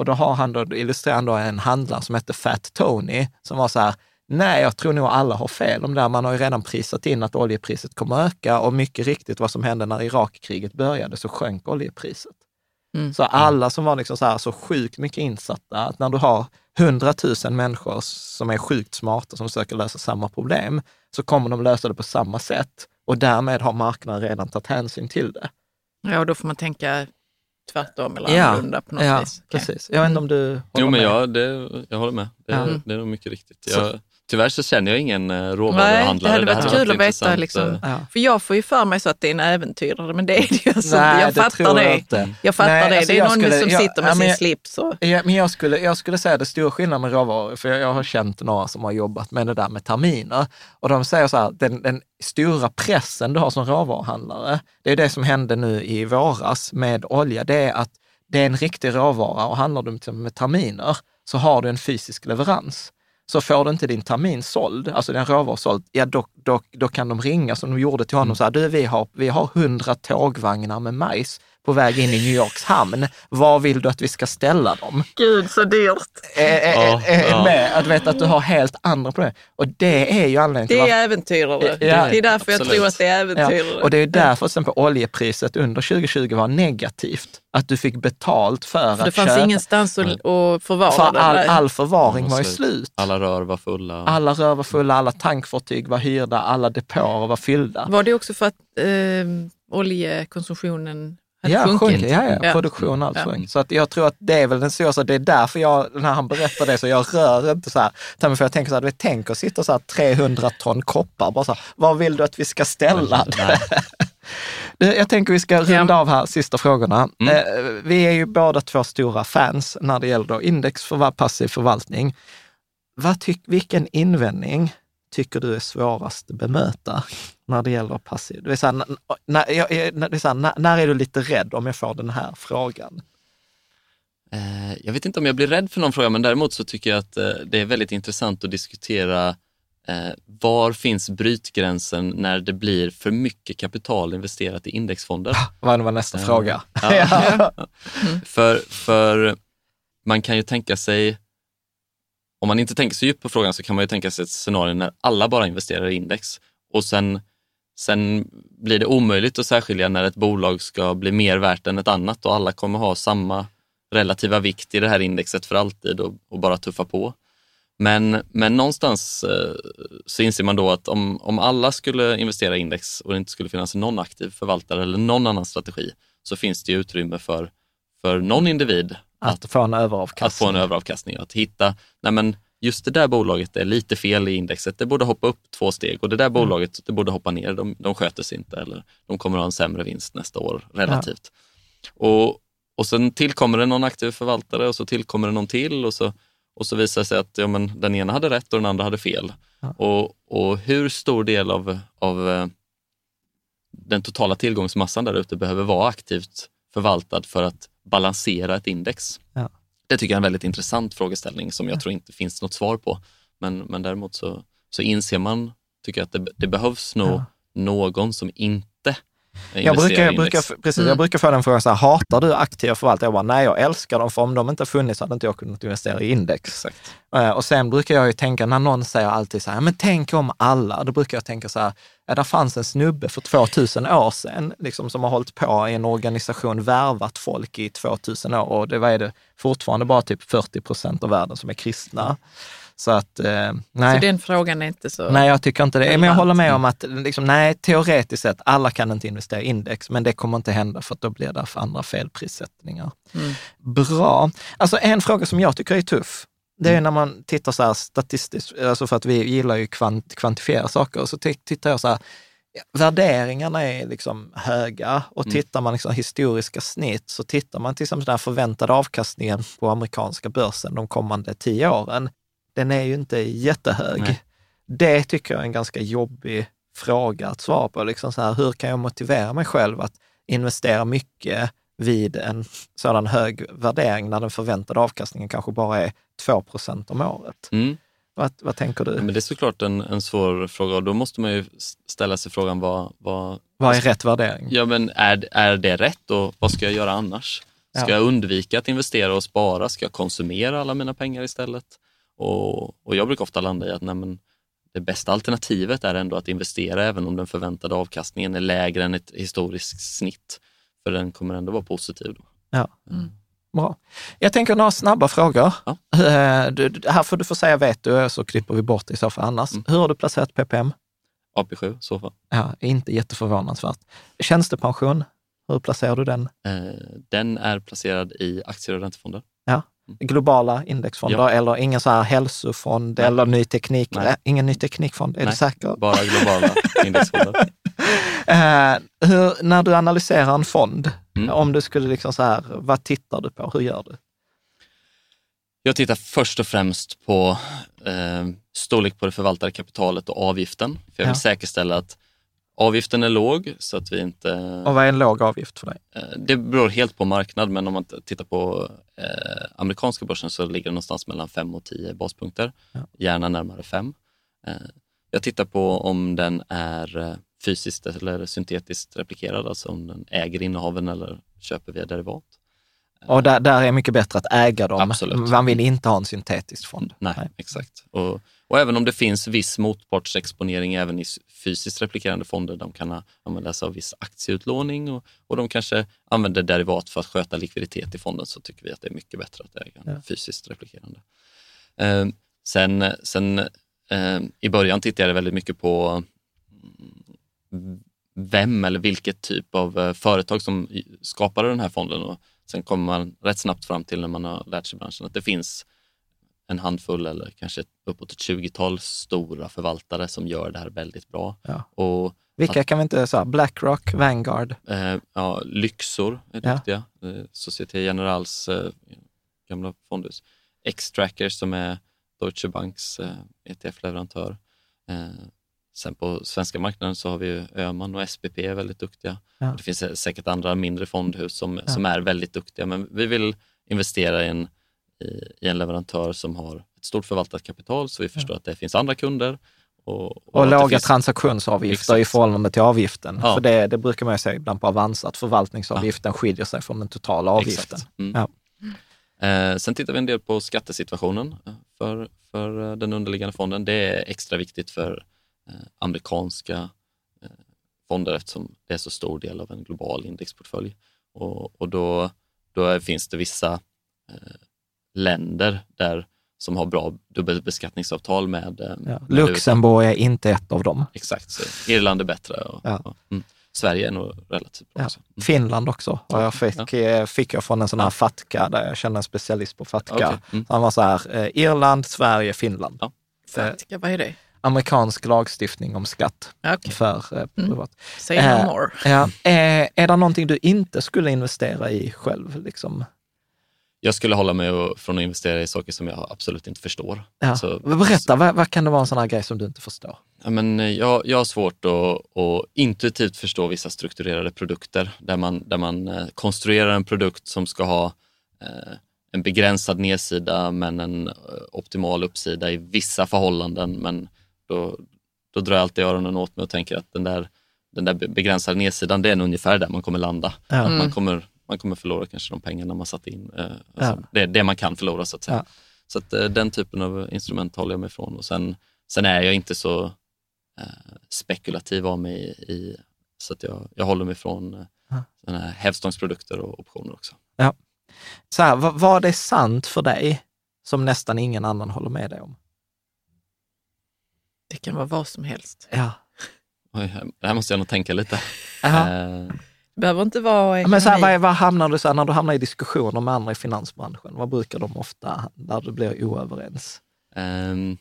Och då har han då, illustrerar han då en handlare som heter Fat Tony, som var så här, nej, jag tror nog alla har fel om det här. Man har ju redan prisat in att oljepriset kommer öka och mycket riktigt vad som hände när Irakkriget började så sjönk oljepriset. Mm. Så alla som var liksom så, här, så sjukt mycket insatta, att när du har hundratusen människor som är sjukt smarta som försöker lösa samma problem, så kommer de lösa det på samma sätt. Och därmed har marknaden redan tagit hänsyn till det. Ja, och då får man tänka tvärtom eller Ja, annorlunda på något ja, vis. Precis. Jag vet inte om du håller Jo, men med? jag, det, jag håller med. Det, Ja. det är nog mycket riktigt. Jag, tyvärr så känner jag ingen eh, Nej, råvaruhandlare. det hade varit hade kul att veta liksom. eh, Ja. För jag får ju för mig så att det är en äventyrare, men det är det ju alltså. Nej, jag det fattar det. jag inte. Jag fattar Nej, det. alltså det är någon skulle- som jag- sitter med ja, sin jag- slips. Och, Ja, men jag skulle, jag skulle säga det är stor skillnad med råvaror, för jag, jag har känt några som har jobbat med det där med terminer. Och de säger så här, den, den stora pressen du har som råvaruhandlare, det är det som hände nu i våras med olja, det är att det är en riktig råvara och handlar du med terminer så har du en fysisk leverans. Så får du inte din termin såld, alltså din råvara såld, ja då, då, då kan de ringa som de gjorde till honom så här, du vi har, vi har hundra tågvagnar med majs på väg in i New Yorks hamn. Var vill du att vi ska ställa dem? Gud så dyrt. Ja, är, är ja. med att veta att du har helt andra problem. Och det är ju anledningen till Det är äventyrare. Ja, det är därför jag absolut. tror att det är Ja, äventyrare. och det är därför till exempel oljepriset under 2020 var negativt. Att du fick betalt för, För det att fanns köpa. ingenstans att, förvara För det. all, all förvaring Ja, var ju slut. slut. Alla rör var fulla. Alla rör var fulla, alla tankfartyg var hyrda, alla depåer var fyllda. Var det också för att eh, oljekonsumtionen hade Ja, sjunkit? ja, ja, Ja. produktion allt Ja. sjönk. Så att jag tror att det är väl den stora, så det är därför jag, när han berättar det, så jag rör inte så här. För jag tänker så här, tänk att sitta så här 300 ton koppar, bara så här, var vill du att vi ska ställa Jag tänker vi ska runda av här, sista frågorna. Mm. Eh, vi är ju båda två stora fans när det gäller index för passiv förvaltning. Vad tyck, vilken invändning tycker du är svårast att bemöta när det gäller passiv? Det vill säga, när, när, det är så här, när, är du lite rädd om jag får den här frågan? Eh, Jag vet inte om jag blir rädd för någon fråga, men däremot så tycker jag att eh, det är väldigt intressant att diskutera eh, var finns brytgränsen när det blir för mycket kapital investerat i indexfonder? Vad var nästa fråga? Ja. För, för man kan ju tänka sig, om man inte tänker så djupt på frågan så kan man ju tänka sig ett scenario när alla bara investerar i index och sen, sen blir det omöjligt att särskilja när ett bolag ska bli mer värt än ett annat och alla kommer ha samma relativa vikt i det här indexet för alltid och, och bara tuffa på. Men, men någonstans eh, så inser man då att om, om alla skulle investera i index och det inte skulle finnas någon aktiv förvaltare eller någon annan strategi så finns det utrymme för, för någon individ att få en att överavkastning. få en överavkastning. Att hitta, nej men just det där bolaget är lite fel i indexet, det borde hoppa upp två steg och det där bolaget det borde hoppa ner, de, de sköter sig inte eller de kommer ha en sämre vinst nästa år relativt. Och, och sen tillkommer det någon aktiv förvaltare och så tillkommer det någon till och så, och så visar det sig att ja, men den ena hade rätt och den andra hade fel. Och, och hur stor del av, av eh, den totala tillgångsmassan där ute behöver vara aktivt förvaltad för att balansera ett index? Ja. Det tycker jag är en väldigt intressant frågeställning som jag tror inte finns något svar på. Men, men däremot så, så inser man tycker jag att det, det behövs nog Ja. någon som inte Jag brukar, jag, brukar, precis, Mm. jag brukar få den frågan så här, hatar du aktiva förvaltare? Jag bara, nej jag älskar dem, för om de inte funnits hade inte jag kunnat investera i index. Exakt. Eh, Och sen brukar jag ju tänka, när någon säger alltid så här, men tänk om alla, då brukar jag tänka så här, ja, där fanns en snubbe för 2000 år sedan, liksom, som har hållit på i en organisation, värvat folk i 2000 år och det var det fortfarande bara typ 40 procent av världen som är kristna. Så att, eh, nej. Så den frågan är inte så... Nej, jag tycker inte det. Men jag håller med om att liksom, nej, teoretiskt sett, alla kan inte investera i index, men det kommer inte hända för att då blir det för andra felprissättningar. Mm. Bra. Alltså en fråga som jag tycker är tuff, det är Mm. när man tittar så här statistiskt, alltså för att vi gillar ju kvant, kvantifiera saker, så tittar jag så här, värderingarna är liksom höga och Mm. tittar man liksom historiska snitt så tittar man till exempel den förväntade avkastningen på amerikanska börsen de kommande tio åren, den är ju inte jättehög. Nej. Det tycker jag är en ganska jobbig fråga att svara på. Liksom så här, hur kan jag motivera mig själv att investera mycket vid en sådan hög värdering när den förväntade avkastningen kanske bara är 2 procent om året? Mm. Vad, vad tänker du? Men det är såklart en, en svår fråga och då måste man ju ställa sig frågan vad, vad, Vad är rätt värdering? ja, men är, är det rätt och vad ska jag göra annars? Ska Ja. jag undvika att investera och spara? Ska jag konsumera alla mina pengar istället? Och, och jag brukar ofta landa i att nej, men det bästa alternativet är ändå att investera även om den förväntade avkastningen är lägre än ett historiskt snitt. För den kommer ändå vara positiv. Då. Ja. Mm. Bra. Jag tänker några snabba frågor. Ja. Eh, Du, du- här får du få säga vet du, så klipper vi bort det i så fall annars. Mm. Hur har du placerat PPM? AP7 i så fall. Ja, inte jätteförvånansvärt. Tjänstepension, hur placerar du den? Eh, den är placerad i aktier och räntefonder. Globala indexfonder Ja. eller ingen så här hälsofond Nej. eller ny teknik? Nej. äh, ingen ny teknikfond, är du Nej. säker? Bara globala indexfonder. Eh, hur, när du analyserar en fond, Mm. om du skulle liksom så här, vad tittar du på? Hur gör du? Jag tittar först och främst på eh, storlek på det förvaltade kapitalet och avgiften. För jag vill Ja. säkerställa att avgiften är låg så att vi inte... Och vad är en låg avgift för dig? Eh, det beror helt på marknad, men om man tittar på eh, amerikanska börsen så ligger det någonstans mellan 5 och 10 baspunkter. Ja. Gärna närmare 5. Eh, jag tittar på om den är eh, fysiskt eller syntetiskt replikerad, alltså om den äger innehaven eller köper via derivat. Och där, där är mycket bättre att äga dem. Absolut. Man vill inte ha en syntetisk fond. Nej, exakt. Och, och även om det finns viss motpartsexponering även i fysiskt replikerande fonder, de kan använda sig av viss aktieutlåning och, och de kanske använder derivat för att sköta likviditet i fonden, så tycker vi att det är mycket bättre att äga en Ja. fysiskt replikerande. Eh, sen sen eh, i början tittade jag väldigt mycket på vem eller vilket typ av eh, företag som skapade den här fonden. Och sen kommer man rätt snabbt fram till när man har lärt sig branschen att det finns en handfull eller kanske uppåt ett 20-tal stora förvaltare som gör det här väldigt bra. Ja. Och Vilka kan vi inte säga? Blackrock, Vanguard. eh, ja, Lyxor är Ja. duktiga. Eh, Societe Generals eh, gamla fondhus. X-Tracker som är Deutsche Banks eh, ETF-leverantör. Sen på svenska marknaden så har vi ju Öhman och SPP är väldigt duktiga. Ja. Det finns säkert andra mindre fondhus som, Ja. som är väldigt duktiga, men vi vill investera i en, i, i en leverantör som har ett stort förvaltat kapital så vi förstår att det finns andra kunder. Och, Och det låga finns- transaktionsavgifter i Exakt. förhållande till avgiften. Ja. För det, det brukar man ju säga ibland på Avanza, att förvaltningsavgiften skiljer sig från den totala avgiften. Mm. Ja. Eh, sen tittar vi en del på skattesituationen eh, för, för eh, den underliggande fonden. Det är extra viktigt för amerikanska eh, fonder eftersom det är så stor del av en global indexportfölj. Och, och då, då finns det vissa eh, länder där som har bra dubbelbeskattningsavtal med, eh, Ja. med. Luxemburg är inte ett av dem. Exakt, så Irland är bättre. Och, Ja. och, mm. Sverige är nog relativt bra Ja. också. Mm. Finland också. Och jag fick, eh, fick jag från en sån här FATCA, där jag känner en specialist på FATCA. Okej. Mm. Han var så här, eh, Irland, Sverige, Finland. Ja. Eh, Fatka, vad är det? Amerikansk lagstiftning om skatt Okej, för eh, Mm. privat. say no Eh, more. Ja. Eh, är det någonting du inte skulle investera i själv? Liksom? Jag skulle hålla mig från att investera i saker som jag absolut inte förstår. Ja. Så- Berätta, vad, vad kan det vara en sån här grej som du inte förstår? Ja, men eh, jag, jag har svårt att, att intuitivt förstå vissa strukturerade produkter där man, där man eh, konstruerar en produkt som ska ha eh, en begränsad nedsida men en optimal uppsida i vissa förhållanden. Men då, då drar jag alltid öronen åt mig och tänker att den där, den där begränsade nedsidan, det är nog ungefär där man kommer landa. Ja. Man, kommer, man kommer förlora kanske de pengarna man satt in. Eh, alltså, Ja. det, det man kan förlora så att säga. Ja. Så att, eh, den typen av instrument håller jag mig ifrån. Och sen, sen är jag inte så eh, spekulativ av mig i, i så att jag, jag håller mig ifrån eh, Ja. hävstångsprodukter och optioner också. Så här, vad, vad är sant för dig som nästan ingen annan håller med dig om? Det kan vara vad som helst. Ja. Oj, här- det här måste jag nog tänka lite. Det behöver inte vara Ja, Men så här, vad, vad hamnar du så här, när du hamnar i diskussioner med andra i finansbranschen? Vad brukar de ofta, där du blir oöverens? Ehm,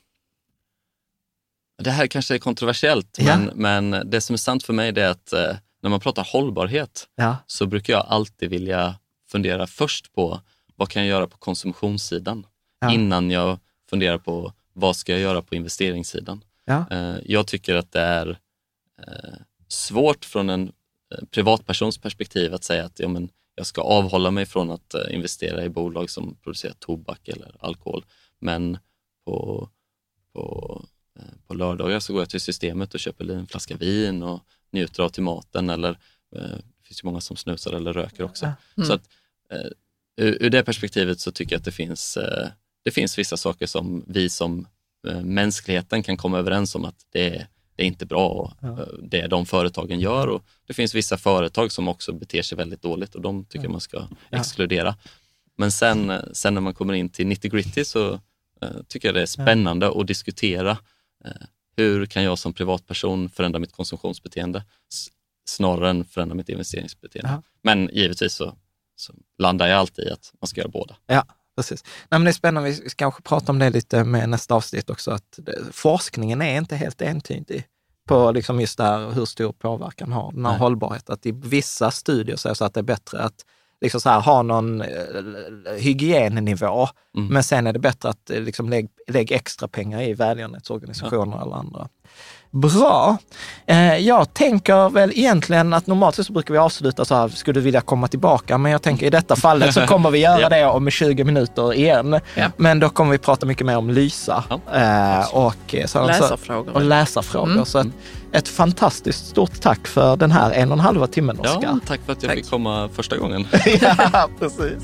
det här kanske är kontroversiellt, Ja. men, men det som är sant för mig är att eh, när man pratar hållbarhet Ja, så brukar jag alltid vilja fundera först på vad kan jag göra på konsumtionssidan Ja. innan jag funderar på vad ska jag göra på investeringssidan. Ja, Eh, jag tycker att det är eh, svårt från en eh, privatpersons perspektiv att säga att ja, men jag ska avhålla mig från att investera i bolag som producerar tobak eller alkohol. Men på, på, på lördagar så går jag till systemet och köper en flaska vin och njuter av till maten. Eller, det finns ju många som snusar eller röker också. Mm. Så att, ur, ur det perspektivet så tycker jag att det finns, det finns vissa saker som vi som mänskligheten kan komma överens om att det är, det är inte bra och Ja. eh, det de företagen gör. Och det finns vissa företag som också beter sig väldigt dåligt och de tycker jag man ska exkludera. Men sen, eh, sen när man kommer in till 90 gritty så eh, tycker jag det är spännande att diskutera eh, hur kan jag som privatperson förändra mitt konsumtionsbeteende snarare än förändra mitt investeringsbeteende. Ja. Men givetvis så, så landar jag alltid i att man ska göra båda. ja, precis. Nej, men det är spännande, vi ska kanske prata om det lite med nästa avsnitt också, att det, forskningen är inte helt entydig på liksom just det här hur stor påverkan har den här Nej. hållbarhet. Att i vissa studier sägs så att det är bättre att liksom så här, ha någon eh, hygiennivå, Mm. men sen är det bättre att eh, liksom lägg, lägg extra pengar i välgörenhetsorganisationer eller andra. Bra. Eh, jag tänker väl egentligen att normalt sett så brukar vi avsluta så här, skulle du vilja komma tillbaka? Men jag tänker i detta fallet så kommer vi göra Ja. det om 20 minuter igen. Ja. Men då kommer vi prata mycket mer om Lysa Ja, eh, och, eh, Läsarfrågor. och läsarfrågor. Mm. Så ett, ett fantastiskt stort tack för den här en och en halva timmen, Ja, Oskar. tack för att jag Tack. fick komma första gången. ja, precis.